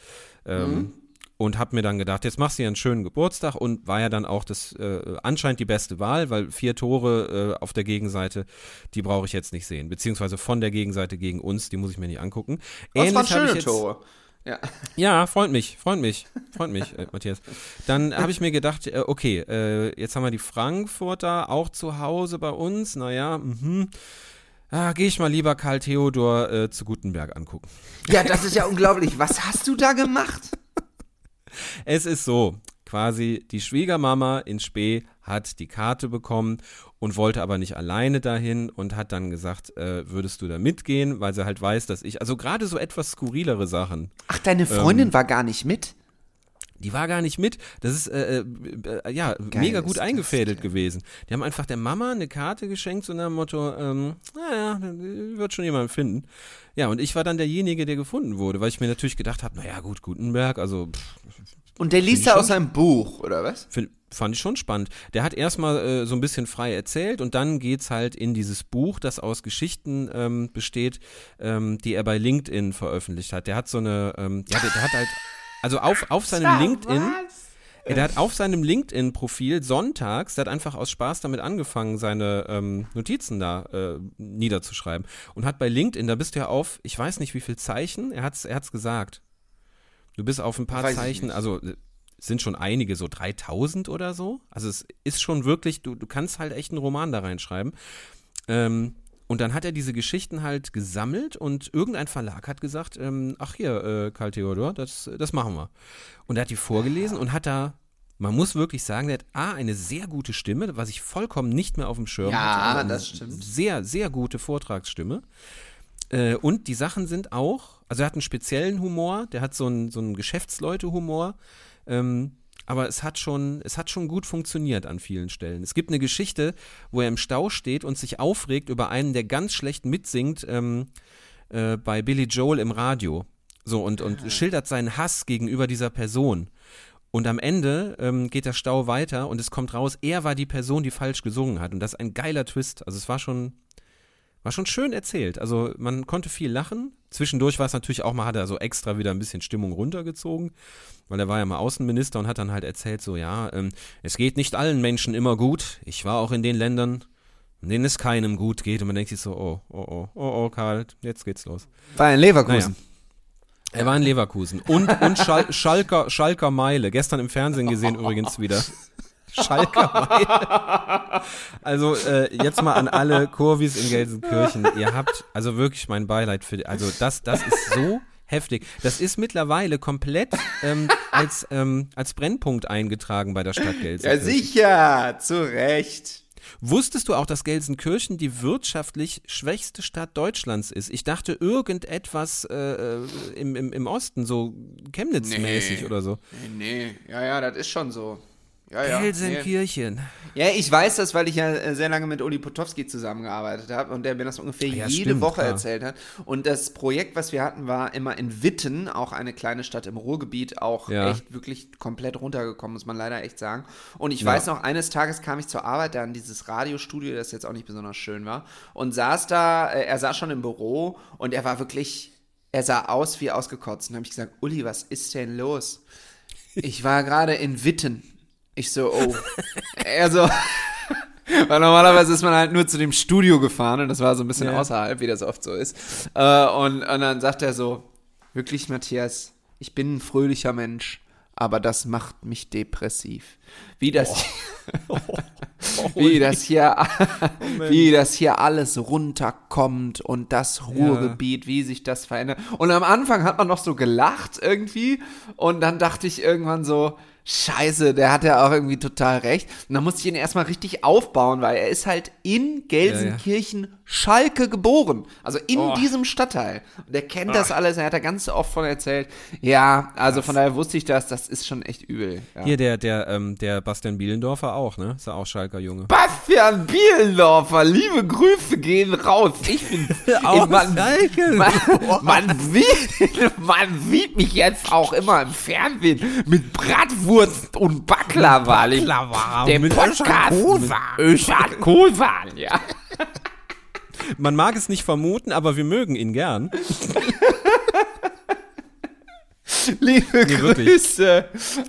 Ähm, Und habe mir dann gedacht, jetzt machst du ja einen schönen Geburtstag und war ja dann auch das äh, anscheinend die beste Wahl, weil vier Tore äh, auf der Gegenseite, die brauche ich jetzt nicht sehen. Beziehungsweise von der Gegenseite gegen uns, die muss ich mir nicht angucken. Das waren Ähnlich habe ich schöne jetzt- Tore. Ja. ja, freut mich, freut mich, freut mich, äh, Matthias. Dann habe ich mir gedacht, äh, okay, äh, jetzt haben wir die Frankfurter auch zu Hause bei uns. Naja, mhm. Ah, Gehe ich mal lieber Karl Theodor äh, zu Gutenberg angucken. ja, das ist ja unglaublich. Was hast du da gemacht? Es ist so, quasi die Schwiegermama in Spee hat die Karte bekommen und wollte aber nicht alleine dahin und hat dann gesagt, äh, würdest du da mitgehen, weil sie halt weiß, dass ich, also gerade so etwas skurrilere Sachen, Ach, deine Freundin war gar nicht mit? Die war gar nicht mit. Das ist äh, äh, äh, ja mega ist gut eingefädelt gewesen. Die haben einfach der Mama eine Karte geschenkt, so nach dem Motto, ähm, naja, wird schon jemand finden. Ja, und ich war dann derjenige, der gefunden wurde, weil ich mir natürlich gedacht habe, naja gut, Gutenberg, also pff, Und der liest schon. aus seinem Buch, oder was? Find, fand ich schon spannend. Der hat erstmal äh, so ein bisschen frei erzählt und dann geht's halt in dieses Buch, das aus Geschichten ähm, besteht, ähm, die er bei LinkedIn veröffentlicht hat. Der hat so eine, ähm, ja, der, der hat halt, also auf, auf seinem LinkedIn, ja, der hat auf seinem LinkedIn-Profil sonntags, der hat einfach aus Spaß damit angefangen, seine ähm, Notizen da äh, niederzuschreiben. Und hat bei LinkedIn, da bist du ja auf, ich weiß nicht wie viel Zeichen, er hat's, er hat's gesagt. Du bist auf ein paar Weiß ich Zeichen, also äh, sind schon einige, so 3000 oder so. Also es ist schon wirklich, du, du kannst halt echt einen Roman da reinschreiben. Ähm, und dann hat er diese Geschichten halt gesammelt und irgendein Verlag hat gesagt, ähm, ach hier, äh, Karl Theodor, das, das machen wir. Und er hat die vorgelesen und hat da, man muss wirklich sagen, der hat A, eine sehr gute Stimme, was ich vollkommen nicht mehr auf dem Schirm Ja, hatte. eine das stimmt. Sehr, sehr gute Vortragsstimme. Äh, und die Sachen sind auch, also er hat einen speziellen Humor, der hat so einen, so einen Geschäftsleute-Humor. Ähm, aber es hat schon, es hat schon gut funktioniert an vielen Stellen. Es gibt eine Geschichte, wo er im Stau steht und sich aufregt über einen, der ganz schlecht mitsingt ähm, äh, bei Billy Joel im Radio. So und, und schildert seinen Hass gegenüber dieser Person. Und am Ende ähm, geht der Stau weiter und es kommt raus, er war die Person, die falsch gesungen hat. Und das ist ein geiler Twist. Also es war schon, war schon schön erzählt. Also man konnte viel lachen. Zwischendurch war es natürlich auch mal, hat er so extra wieder ein bisschen Stimmung runtergezogen, weil er war ja mal Außenminister und hat dann halt erzählt, so ja, ähm, es geht nicht allen Menschen immer gut. Ich war auch in den Ländern, in denen es keinem gut geht. Und man denkt sich so, oh, oh, oh, oh, oh, Karl, jetzt geht's los. War in Leverkusen. Er war in Leverkusen. Und, und Schal Schalker, Schalker Meile. Gestern im Fernsehen gesehen übrigens wieder. (laughs) Schalker. Also äh, jetzt mal an alle Kurvis in Gelsenkirchen. Ihr habt also wirklich mein Beileid für. Also das, das ist so heftig. Das ist mittlerweile komplett ähm, als, ähm, als Brennpunkt eingetragen bei der Stadt Ja, Gelsenkirchen. sicher, zu Recht. Wusstest du auch, dass Gelsenkirchen die wirtschaftlich schwächste Stadt Deutschlands ist? Ich dachte irgendetwas äh, äh, im, im, im Osten, so Chemnitz-mäßig Nee. oder so. Nee, nee, ja, ja, das ist schon so. Ja, ja. Gelsenkirchen. Ja, ich weiß das, weil ich ja äh, sehr lange mit Uli Potowski zusammengearbeitet habe und der mir das ungefähr Ja, jede stimmt, Woche klar. erzählt hat. Und das Projekt, was wir hatten, war immer in Witten, auch eine kleine Stadt im Ruhrgebiet, auch Ja. echt wirklich komplett runtergekommen, muss man leider echt sagen. Und ich Ja. weiß noch, eines Tages kam ich zur Arbeit da in dieses Radiostudio, das jetzt auch nicht besonders schön war, und saß da, äh, er saß schon im Büro und er war wirklich, er sah aus wie ausgekotzt. Und dann habe ich gesagt, Uli, was ist denn los? Ich war gerade in Witten. Ich so, oh. er so, (laughs) weil normalerweise ist man halt nur zu dem Studio gefahren und das war so ein bisschen Ja. außerhalb, wie das oft so ist. Äh, und, und dann sagt er so, wirklich Matthias, ich bin ein fröhlicher Mensch, aber das macht mich depressiv. Wie das, (laughs) wie das hier, wie das hier alles runterkommt und das Ruhrgebiet, wie sich das verändert. Und am Anfang hat man noch so gelacht irgendwie und dann dachte ich irgendwann so, Scheiße, der hat ja auch irgendwie total recht. Und dann musste ich ihn erstmal richtig aufbauen, weil er ist halt in Gelsenkirchen Schalke geboren. Also in diesem Stadtteil. Und der kennt das alles, er hat da ganz oft von erzählt. Ja, also von daher wusste ich das, das ist schon echt übel. Ja. Hier der, der, ähm, der Bastian Bielendorfer auch, ne? Ist ja auch Schalker Junge. Bastian Bielendorfer, liebe Grüße gehen raus. Ich bin (laughs) Aus man, Schalke. man, man, sieht, (laughs) man sieht mich jetzt auch immer im Fernsehen mit Bratwurst und Baklava. Baklava Der mit Podcast Öschat Kosan, ja. (laughs) Man mag es nicht vermuten, aber wir mögen ihn gern. (laughs) Liebe wirklich. Grüße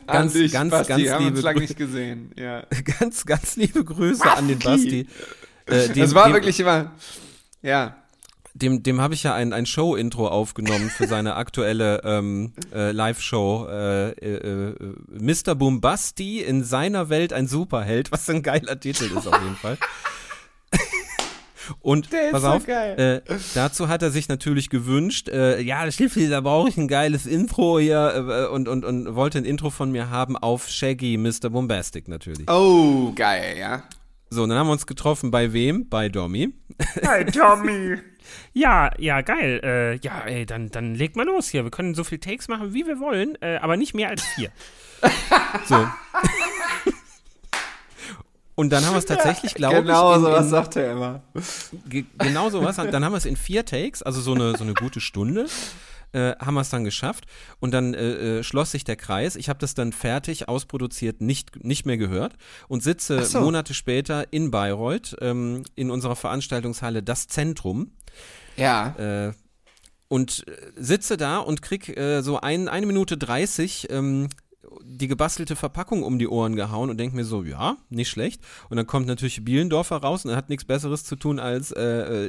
an Ganz, dich, ganz, Basti. ganz haben liebe uns lange nicht gesehen. Ja. (laughs) Ganz, ganz liebe Grüße an den Basti. Äh, dem, Das war wirklich immer, ja. Dem, dem habe ich ja ein, ein Show-Intro aufgenommen für seine aktuelle (laughs) ähm, äh, Live-Show. Äh, äh, äh, Mr. Bombasti in seiner Welt ein Superheld, was ein geiler Titel ist auf jeden Fall. Und pass so auf. Äh, dazu hat er sich natürlich gewünscht, äh, ja, Schliffi, da brauche ich ein geiles Intro hier äh, und, und, und wollte ein Intro von mir haben auf Shaggy Mr. Bombastic natürlich. Oh, geil, ja. So, und dann haben wir uns getroffen bei wem? Bei Domi. Hi, Tommy. (laughs) Ja, ja, geil. Äh, ja, ey, dann, dann legt mal los hier. Wir können so viel Takes machen, wie wir wollen, äh, aber nicht mehr als vier. (laughs) So. Und dann haben wir es tatsächlich, glaube genau ich, in, so was in, sagt er immer. ge- genau so was. Dann haben wir es in vier Takes, also so eine, so eine gute Stunde, äh, haben wir es dann geschafft. Und dann äh, äh, schloss sich der Kreis. Ich habe das dann fertig, ausproduziert, nicht, nicht mehr gehört und sitze so. Monate später in Bayreuth ähm, in unserer Veranstaltungshalle Das Zentrum Ja. äh, und äh, sitze da und krieg so ein, eine Minute 30 ähm, die gebastelte Verpackung um die Ohren gehauen und denk mir so, ja, nicht schlecht. Und dann kommt natürlich Bielendorfer raus und er hat nichts Besseres zu tun als, äh,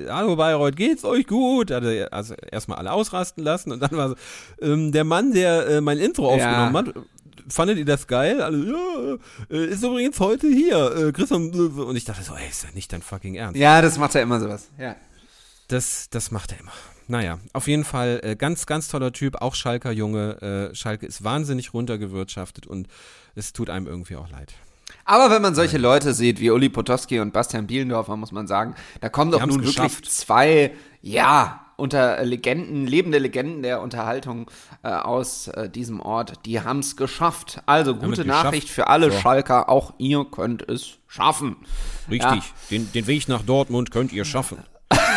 äh, hallo Bayreuth, geht's euch gut? Hat er also erstmal alle ausrasten lassen und dann war so, ähm, der Mann, der äh, mein Intro Ja. aufgenommen hat, fandet ihr das geil? Alle, ja, äh, ist übrigens heute hier, äh, Christian, und ich dachte so, ey, ist ja nicht dein fucking Ernst. Ja, das macht er immer sowas. Ja. Das, das macht er immer. Naja, auf jeden Fall äh, ganz, ganz toller Typ, auch Schalker Junge. Äh, Schalke ist wahnsinnig runtergewirtschaftet und es tut einem irgendwie auch leid. Aber wenn man solche Leute sieht wie Uli Potowski und Bastian Bielendorfer, muss man sagen, da kommen doch nun wirklich geschafft. zwei, ja, unter Legenden, lebende Legenden der Unterhaltung äh, aus äh, diesem Ort, die haben's geschafft. Also gute geschafft. Nachricht für alle So. Schalker, auch ihr könnt es schaffen. Richtig, den, den Weg nach Dortmund könnt ihr schaffen.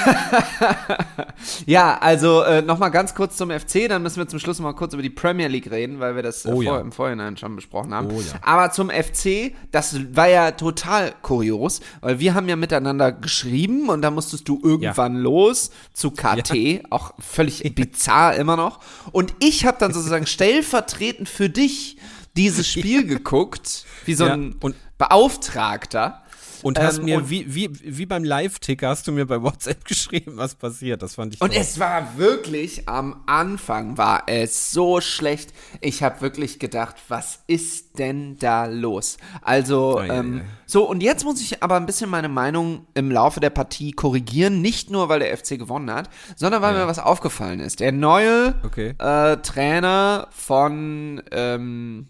(laughs) Ja, also äh, nochmal ganz kurz zum FC, dann müssen wir zum Schluss mal kurz über die Premier League reden, weil wir das äh, Oh vor, ja. im Vorhinein schon besprochen haben. Oh ja. Aber zum FC, das war ja total kurios, weil wir haben ja miteinander geschrieben und da musstest du irgendwann los zu KT, auch völlig bizarr immer noch. Und ich habe dann sozusagen (laughs) stellvertretend für dich dieses Spiel geguckt, wie so Ja, ein Beauftragter. Und hast Ähm, mir, und- wie, wie, wie beim Live-Ticker, hast du mir bei WhatsApp (laughs) geschrieben, was passiert. Das fand ich Und toll. es war wirklich, am Anfang war es so schlecht. Ich habe wirklich gedacht, was ist denn da los? Also, ei, ähm, ei. so, und jetzt muss ich aber ein bisschen meine Meinung im Laufe der Partie korrigieren. Nicht nur, weil der FC gewonnen hat, sondern weil mir was aufgefallen ist. Der neue Okay. äh, Trainer von, ähm,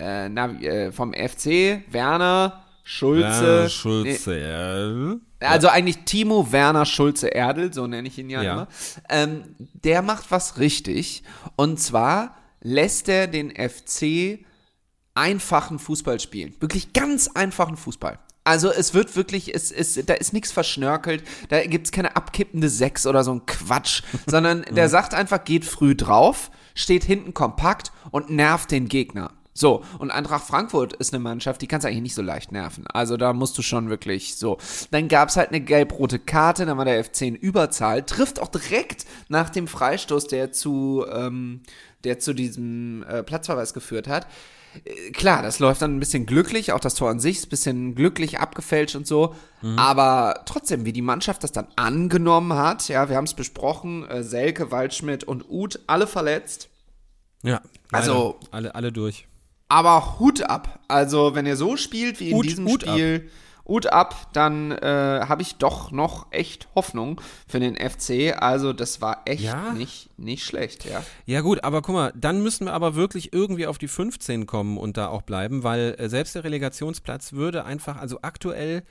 äh, äh, vom FC, Werner Schulze. Ja, Schulze, ja. Also eigentlich Timo Werner Schulze Erdel, so nenne ich ihn ja, Ja. immer. Ähm, der macht was richtig. Und zwar lässt er den FC einfachen Fußball spielen. Wirklich ganz einfachen Fußball. Also es wird wirklich, es ist, da ist nichts verschnörkelt, da gibt's keine abkippende Sechs oder so ein Quatsch, (laughs) sondern der sagt einfach, geht früh drauf, steht hinten kompakt und nervt den Gegner. So, und Eintracht Frankfurt ist eine Mannschaft, die kannst du eigentlich nicht so leicht nerven. Also da musst du schon wirklich so. Dann gab's halt eine gelb-rote Karte, dann war der F10 Überzahl, trifft auch direkt nach dem Freistoß, der zu, ähm, der zu diesem äh, Platzverweis geführt hat. Äh, Klar, das läuft dann ein bisschen glücklich, auch das Tor an sich ist ein bisschen glücklich abgefälscht und so. Aber trotzdem, wie die Mannschaft das dann angenommen hat, ja, wir haben es besprochen, äh, Selke, Waldschmidt und Uth, alle verletzt. Ja, Also- alle, alle durch. Aber Hut ab. Also, wenn ihr so spielt wie in Hut- diesem Hut Spiel, Hut ab, dann äh, habe ich doch noch echt Hoffnung für den FC. Also, das war echt Ja? nicht, nicht schlecht, ja. Ja gut, aber guck mal, dann müssen wir aber wirklich irgendwie auf die 15 kommen und da auch bleiben, weil äh, selbst der Relegationsplatz würde einfach, also aktuell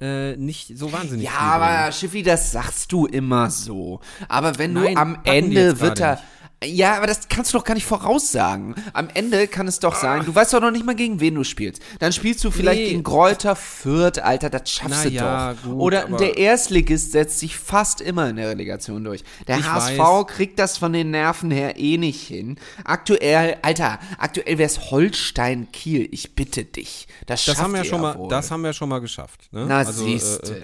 äh, nicht so wahnsinnig Ja, aber Schiffi, das sagst du immer so. Aber wenn Nein, du am Ende wird er. Ja, aber das kannst du doch gar nicht voraussagen. Am Ende kann es doch sein, du weißt doch noch nicht mal, gegen wen du spielst. Dann spielst du vielleicht Nee. gegen Kräuter Fürth, Alter, das schaffst Na du ja, doch. gut, Oder der Erstligist setzt sich fast immer in der Relegation durch. Der HSV weiß. kriegt das von den Nerven her eh nicht hin. Aktuell, Alter, aktuell wäre es Holstein-Kiel. Ich bitte dich. Das, das schafft haben wir ihr schon ja mal, wohl. das haben wir schon mal geschafft. Ne? Na, Also, äh, siehste. äh,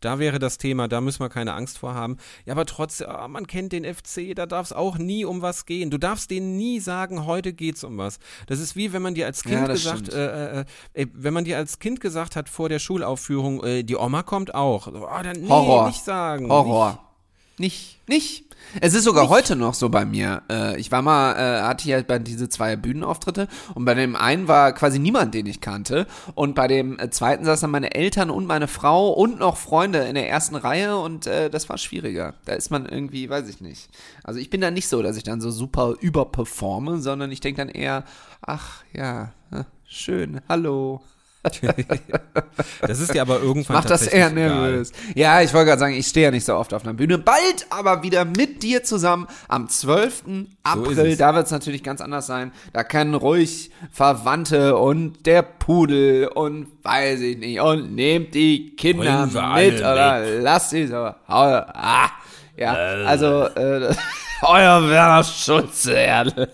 da wäre das Thema, da müssen wir keine Angst vor haben. Ja, aber trotzdem, ah, man kennt den FC, da darf es auch nie um was gehen. Du darfst denen nie sagen, heute geht's um was. Das ist wie wenn man dir als Kind Ja, gesagt, äh, äh, äh, wenn man dir als Kind gesagt hat vor der Schulaufführung, äh, die Oma kommt auch. So, ah, dann nee, Horror. nicht sagen. Horror. Nicht, nicht. Es ist sogar heute noch so bei mir. Äh, ich war mal, äh, hatte hier bei diese zwei Bühnenauftritte und bei dem einen war quasi niemand, den ich kannte. Und bei dem äh, zweiten saßen meine Eltern und meine Frau und noch Freunde in der ersten Reihe und das war schwieriger. Da ist man irgendwie, weiß ich nicht. Also ich bin da nicht so, dass ich dann so super überperforme, sondern ich denke dann eher, ach ja, schön, hallo. (laughs) Das ist dir aber irgendwann Macht das eher nervös. Ja, ich wollte gerade sagen, ich stehe ja nicht so oft auf einer Bühne. Bald aber wieder mit dir zusammen am 12. April. es. Da wird es natürlich ganz anders sein. Da können ruhig Verwandte und der Pudel und weiß ich nicht. Und nehmt die Kinder mit oder lasst sie so. Ah, ja, also äh, (laughs) euer Werner Schulze, Erde.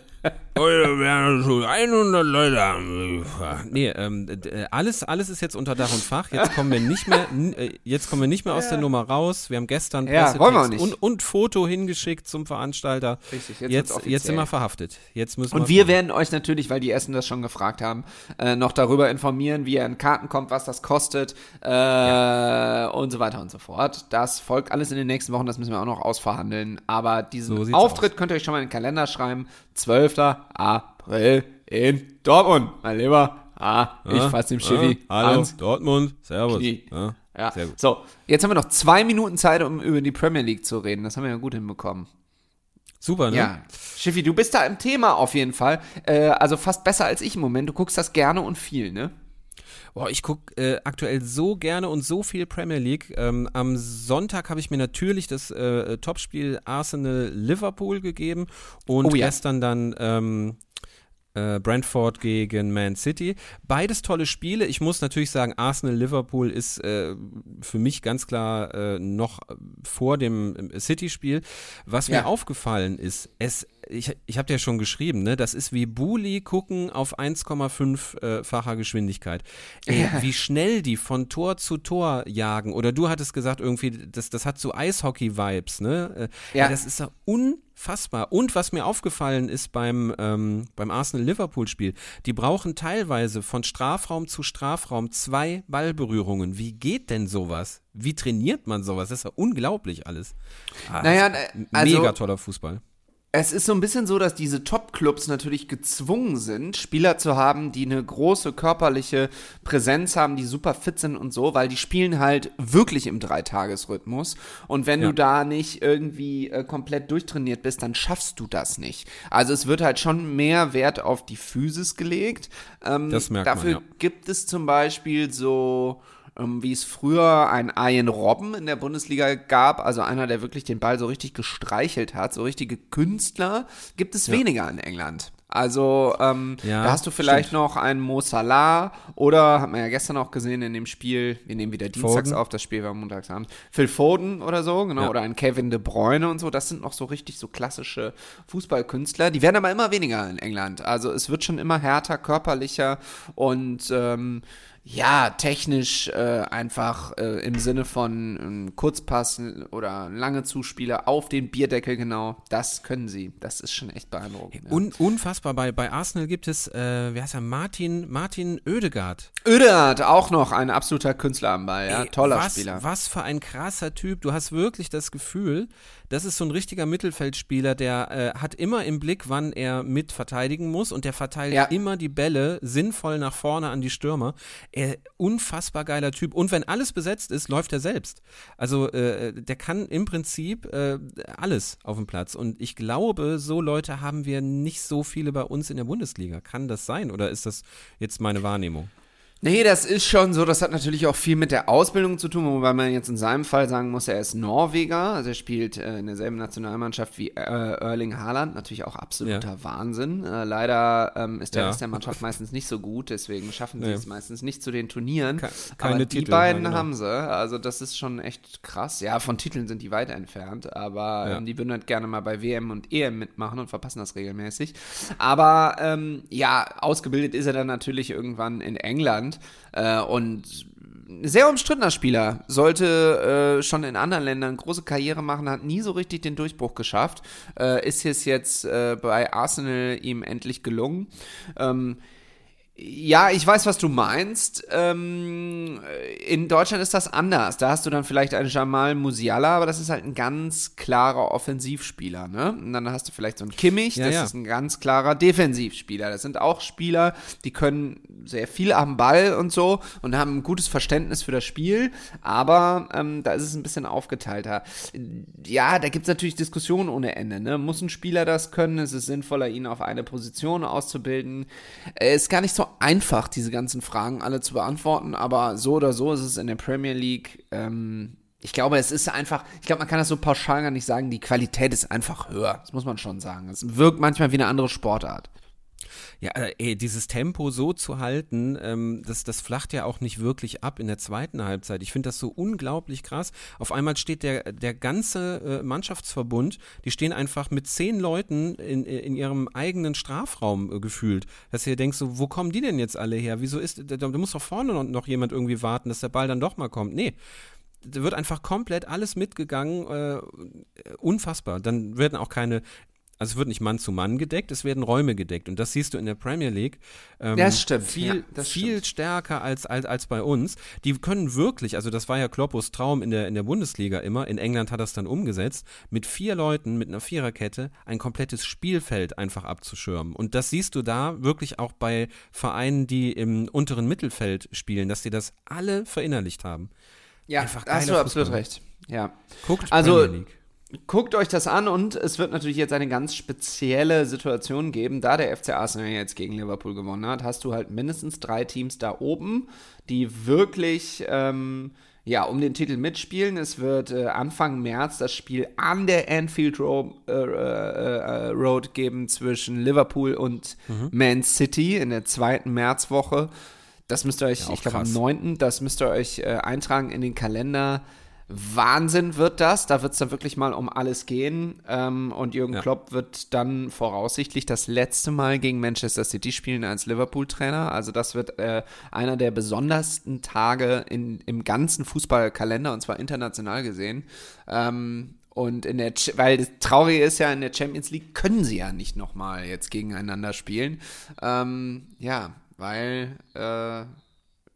Heute werden schon 100 Leute haben. Nee, ähm, äh, alles, alles ist jetzt unter Dach und Fach. Jetzt kommen wir nicht mehr, äh, jetzt kommen wir nicht mehr aus der Nummer raus. Wir haben gestern Ja, Pressetext wollen wir auch nicht. Und, und Foto hingeschickt zum Veranstalter. Richtig, jetzt jetzt, jetzt, sind wir verhaftet. Jetzt müssen Und wir werden euch natürlich, weil die Essen das schon gefragt haben, äh, noch darüber informieren, wie ihr an Karten kommt, was das kostet äh, und so weiter und so fort. Das folgt alles in den nächsten Wochen, das müssen wir auch noch ausverhandeln. Aber diesen So Auftritt könnt ihr euch schon mal in den Kalender schreiben. 12. April in Dortmund, mein Lieber. Ah, ich Ja, fasse dem Schiffi ja, Hallo, ans Dortmund, Servus. Ja, Ja. Sehr gut. So, jetzt haben wir noch zwei Minuten Zeit, um über die Premier League zu reden. Das haben wir ja gut hinbekommen. Super, ne? Ja, Schiffi, du bist da im Thema auf jeden Fall. Äh, also fast besser als ich im Moment. Du guckst das gerne und viel, ne? Boah, ich gucke äh, aktuell so gerne und so viel Premier League. Ähm, am Sonntag habe ich mir natürlich das äh, Topspiel Arsenal-Liverpool gegeben und Oh ja. gestern dann ähm, äh, Brentford gegen Man City. Beides tolle Spiele. Ich muss natürlich sagen, Arsenal-Liverpool ist äh, für mich ganz klar äh, noch vor dem äh, City-Spiel. Was Ja. mir aufgefallen ist, es ich, ich habe dir ja schon geschrieben, ne? Das ist wie Bully gucken auf 1,5-facher Geschwindigkeit. Ey, Wie schnell die von Tor zu Tor jagen. Oder du hattest gesagt, irgendwie, das, das hat so Eishockey-Vibes, ne? Äh, Ja. Das ist ja unfassbar. Und was mir aufgefallen ist beim, ähm, beim Arsenal-Liverpool-Spiel, die brauchen teilweise von Strafraum zu Strafraum zwei Ballberührungen. Wie geht denn sowas? Wie trainiert man sowas? Das ist ja unglaublich alles. Ah, Naja, äh, also- mega toller Fußball. Es ist so ein bisschen so, dass diese Top-Clubs natürlich gezwungen sind, Spieler zu haben, die eine große körperliche Präsenz haben, die super fit sind und so, weil die spielen halt wirklich im Dreitagesrhythmus. Und wenn Ja. du da nicht irgendwie äh, komplett durchtrainiert bist, dann schaffst du das nicht. Also es wird halt schon mehr Wert auf die Physis gelegt. Ähm, Das merkt man, dafür ja. gibt es zum Beispiel so wie es früher ein Ian Robben in der Bundesliga gab, also einer, der wirklich den Ball so richtig gestreichelt hat, so richtige Künstler, gibt es weniger in England. Also ähm, Ja, da hast du vielleicht noch einen Mo Salah oder, hat man ja gestern auch gesehen in dem Spiel, wir nehmen wieder dienstags Foden. auf, das Spiel war montagsabend, Phil Foden oder so, genau, Ja. oder ein Kevin De Bruyne und so, das sind noch so richtig so klassische Fußballkünstler, die werden aber immer weniger in England. Also es wird schon immer härter, körperlicher und ähm, ja, technisch äh, einfach äh, im Sinne von ähm, Kurzpass oder lange Zuspieler auf den Bierdeckel genau, das können sie. Das ist schon echt beeindruckend. ja. Un unfassbar. Bei, bei Arsenal gibt es, äh, wie heißt er, Martin, Martin Oedegaard. Oedegaard, auch noch ein absoluter Künstler am Ball, ja, Ey, toller was, Spieler. Was für ein krasser Typ. Du hast wirklich das Gefühl, das ist so ein richtiger Mittelfeldspieler, der äh, hat immer im Blick, wann er mit verteidigen muss und der verteilt Ja. immer die Bälle sinnvoll nach vorne an die Stürmer. Er, unfassbar geiler Typ. Und wenn alles besetzt ist, läuft er selbst. Also äh, der kann im Prinzip äh, alles auf dem Platz. Und ich glaube, so Leute haben wir nicht so viele bei uns in der Bundesliga. Kann das sein oder ist das jetzt meine Wahrnehmung? Nee, das ist schon so, das hat natürlich auch viel mit der Ausbildung zu tun, wobei man jetzt in seinem Fall sagen muss, er ist Norweger, also er spielt äh, in derselben Nationalmannschaft wie äh, Erling Haaland, natürlich auch absoluter Wahnsinn. Äh, leider ähm, ist der Ja. Rest der Mannschaft meistens nicht so gut, deswegen schaffen sie Nee. es meistens nicht zu den Turnieren. Ke- Aber keine die Titel, beiden ja, genau. haben sie, also das ist schon echt krass. Ja, von Titeln sind die weit entfernt, aber Ja. ähm, die würden halt gerne mal bei WM und EM mitmachen und verpassen das regelmäßig. Aber ähm, ja, ausgebildet ist er dann natürlich irgendwann in England äh, und sehr umstrittener Spieler, sollte äh, schon in anderen Ländern große Karriere machen, hat nie so richtig den Durchbruch geschafft, äh, ist es jetzt äh, bei Arsenal ihm endlich gelungen. Ähm, ja, ich weiß, was du meinst. Ähm, in Deutschland ist das anders. Da hast du dann vielleicht einen Jamal Musiala, aber das ist halt ein ganz klarer Offensivspieler, ne? Und dann hast du vielleicht so einen Kimmich, Ja, das ja. ist ein ganz klarer Defensivspieler. Das sind auch Spieler, die können sehr viel am Ball und so und haben ein gutes Verständnis für das Spiel, aber ähm, da ist es ein bisschen aufgeteilter. Ja, da gibt es natürlich Diskussionen ohne Ende. Ne? Muss ein Spieler das können? Ist es sinnvoller, ihn auf eine Position auszubilden? Äh, ist gar nicht so einfach, diese ganzen Fragen alle zu beantworten, aber so oder so ist es in der Premier League. Ähm, ich glaube, es ist einfach, ich glaube, man kann das so pauschal gar nicht sagen, die Qualität ist einfach höher. Das muss man schon sagen. Es wirkt manchmal wie eine andere Sportart. Ja, äh, ey, dieses Tempo so zu halten, ähm, das, das flacht ja auch nicht wirklich ab in der zweiten Halbzeit. Ich finde das so unglaublich krass. Auf einmal steht der, der ganze äh, Mannschaftsverbund, die stehen einfach mit zehn Leuten in, in ihrem eigenen Strafraum äh, gefühlt. Dass ihr denkt so, wo kommen die denn jetzt alle her? Wieso ist, da, da muss doch vorne noch, noch jemand irgendwie warten, dass der Ball dann doch mal kommt. Nee. Da wird einfach komplett alles mitgegangen, äh, unfassbar. Dann werden auch keine, also es wird nicht Mann zu Mann gedeckt, es werden Räume gedeckt. Und das siehst du in der Premier League. Ähm, Das stimmt, Viel, ja, das viel stimmt. stärker als, als, als bei uns. Die können wirklich, also das war ja Kloppos Traum in der, in der Bundesliga immer, in England hat es dann umgesetzt, mit vier Leuten, mit einer Viererkette, ein komplettes Spielfeld einfach abzuschirmen. Und das siehst du da wirklich auch bei Vereinen, die im unteren Mittelfeld spielen, dass die das alle verinnerlicht haben. Ja, Einfach da hast du absolut recht. Ja. Guckt Also, Premier League. Guckt euch das an und es wird natürlich jetzt eine ganz spezielle Situation geben. Da der FC Arsenal jetzt gegen Liverpool gewonnen hat, hast du halt mindestens drei Teams da oben, die wirklich ähm, ja, um den Titel mitspielen. Es wird äh, Anfang März das Spiel an der Anfield Ro äh, äh, äh, Road geben zwischen Liverpool und Man City in der zweiten Märzwoche. Das müsst ihr euch, auch ich glaube am krass. 9., das müsst ihr euch äh, eintragen in den Kalender. Wahnsinn wird das. Da wird es dann wirklich mal um alles gehen. Ähm, und Jürgen Ja. Klopp wird dann voraussichtlich das letzte Mal gegen Manchester City spielen als Liverpool-Trainer. Also das wird äh, einer der besondersten Tage in, im ganzen Fußballkalender und zwar international gesehen. Ähm, und in der, weil das Traurige ist ja, in der Champions League können sie ja nicht nochmal jetzt gegeneinander spielen. Ähm, ja, weil äh,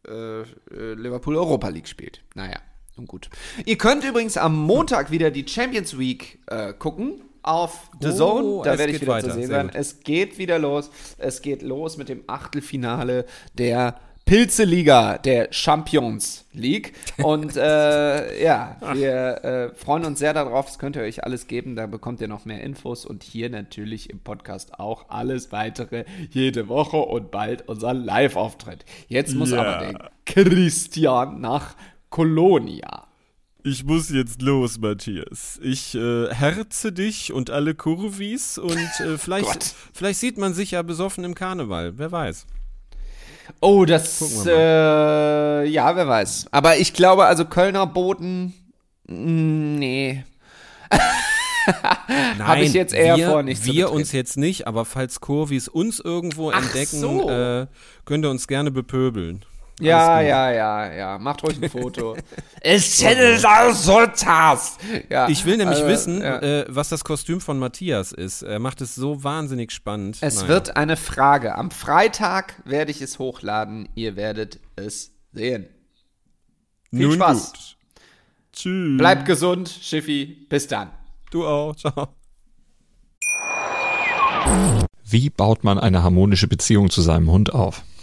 äh, äh, Liverpool Europa League spielt. Naja, nun gut. Ihr könnt übrigens am Montag wieder die Champions Week äh, gucken auf The Oh, Zone. Da es werde ich wieder weiter. zu sehen sein. Es geht wieder los. Es geht los mit dem Achtelfinale der Pilze-Liga, der Champions League. Und äh, (laughs) ja, wir äh, freuen uns sehr darauf. Das könnt ihr euch alles geben. Da bekommt ihr noch mehr Infos und hier natürlich im Podcast auch alles weitere jede Woche und bald unser Live-Auftritt. Jetzt muss aber der Christian nach Kolonia. Ich muss jetzt los, Matthias. Ich äh, herze dich und alle Kurvis und äh, (laughs) vielleicht, vielleicht sieht man sich ja besoffen im Karneval. Wer weiß. Oh, das, äh, ja, wer weiß. Aber ich glaube, also Kölner Boten, mm, nee. (laughs) Nein, ich jetzt eher wir, vor, nicht Wir uns jetzt nicht, aber falls Kurvis uns irgendwo Ach entdecken, so. äh, könnt ihr uns gerne bepöbeln. Ja, ja, ja, ja. Macht ruhig ein Foto. (laughs) es kenne aus Sultas. Ja, Ich will nämlich also, wissen, ja. äh, was das Kostüm von Matthias ist. Er macht es so wahnsinnig spannend. Es Naja. wird eine Frage. Am Freitag werde ich es hochladen. Ihr werdet es sehen. Viel Nun Spaß. Gut. Tschüss. Bleibt gesund, Schiffi. Bis dann. Du auch. Ciao. Wie baut man eine harmonische Beziehung zu seinem Hund auf?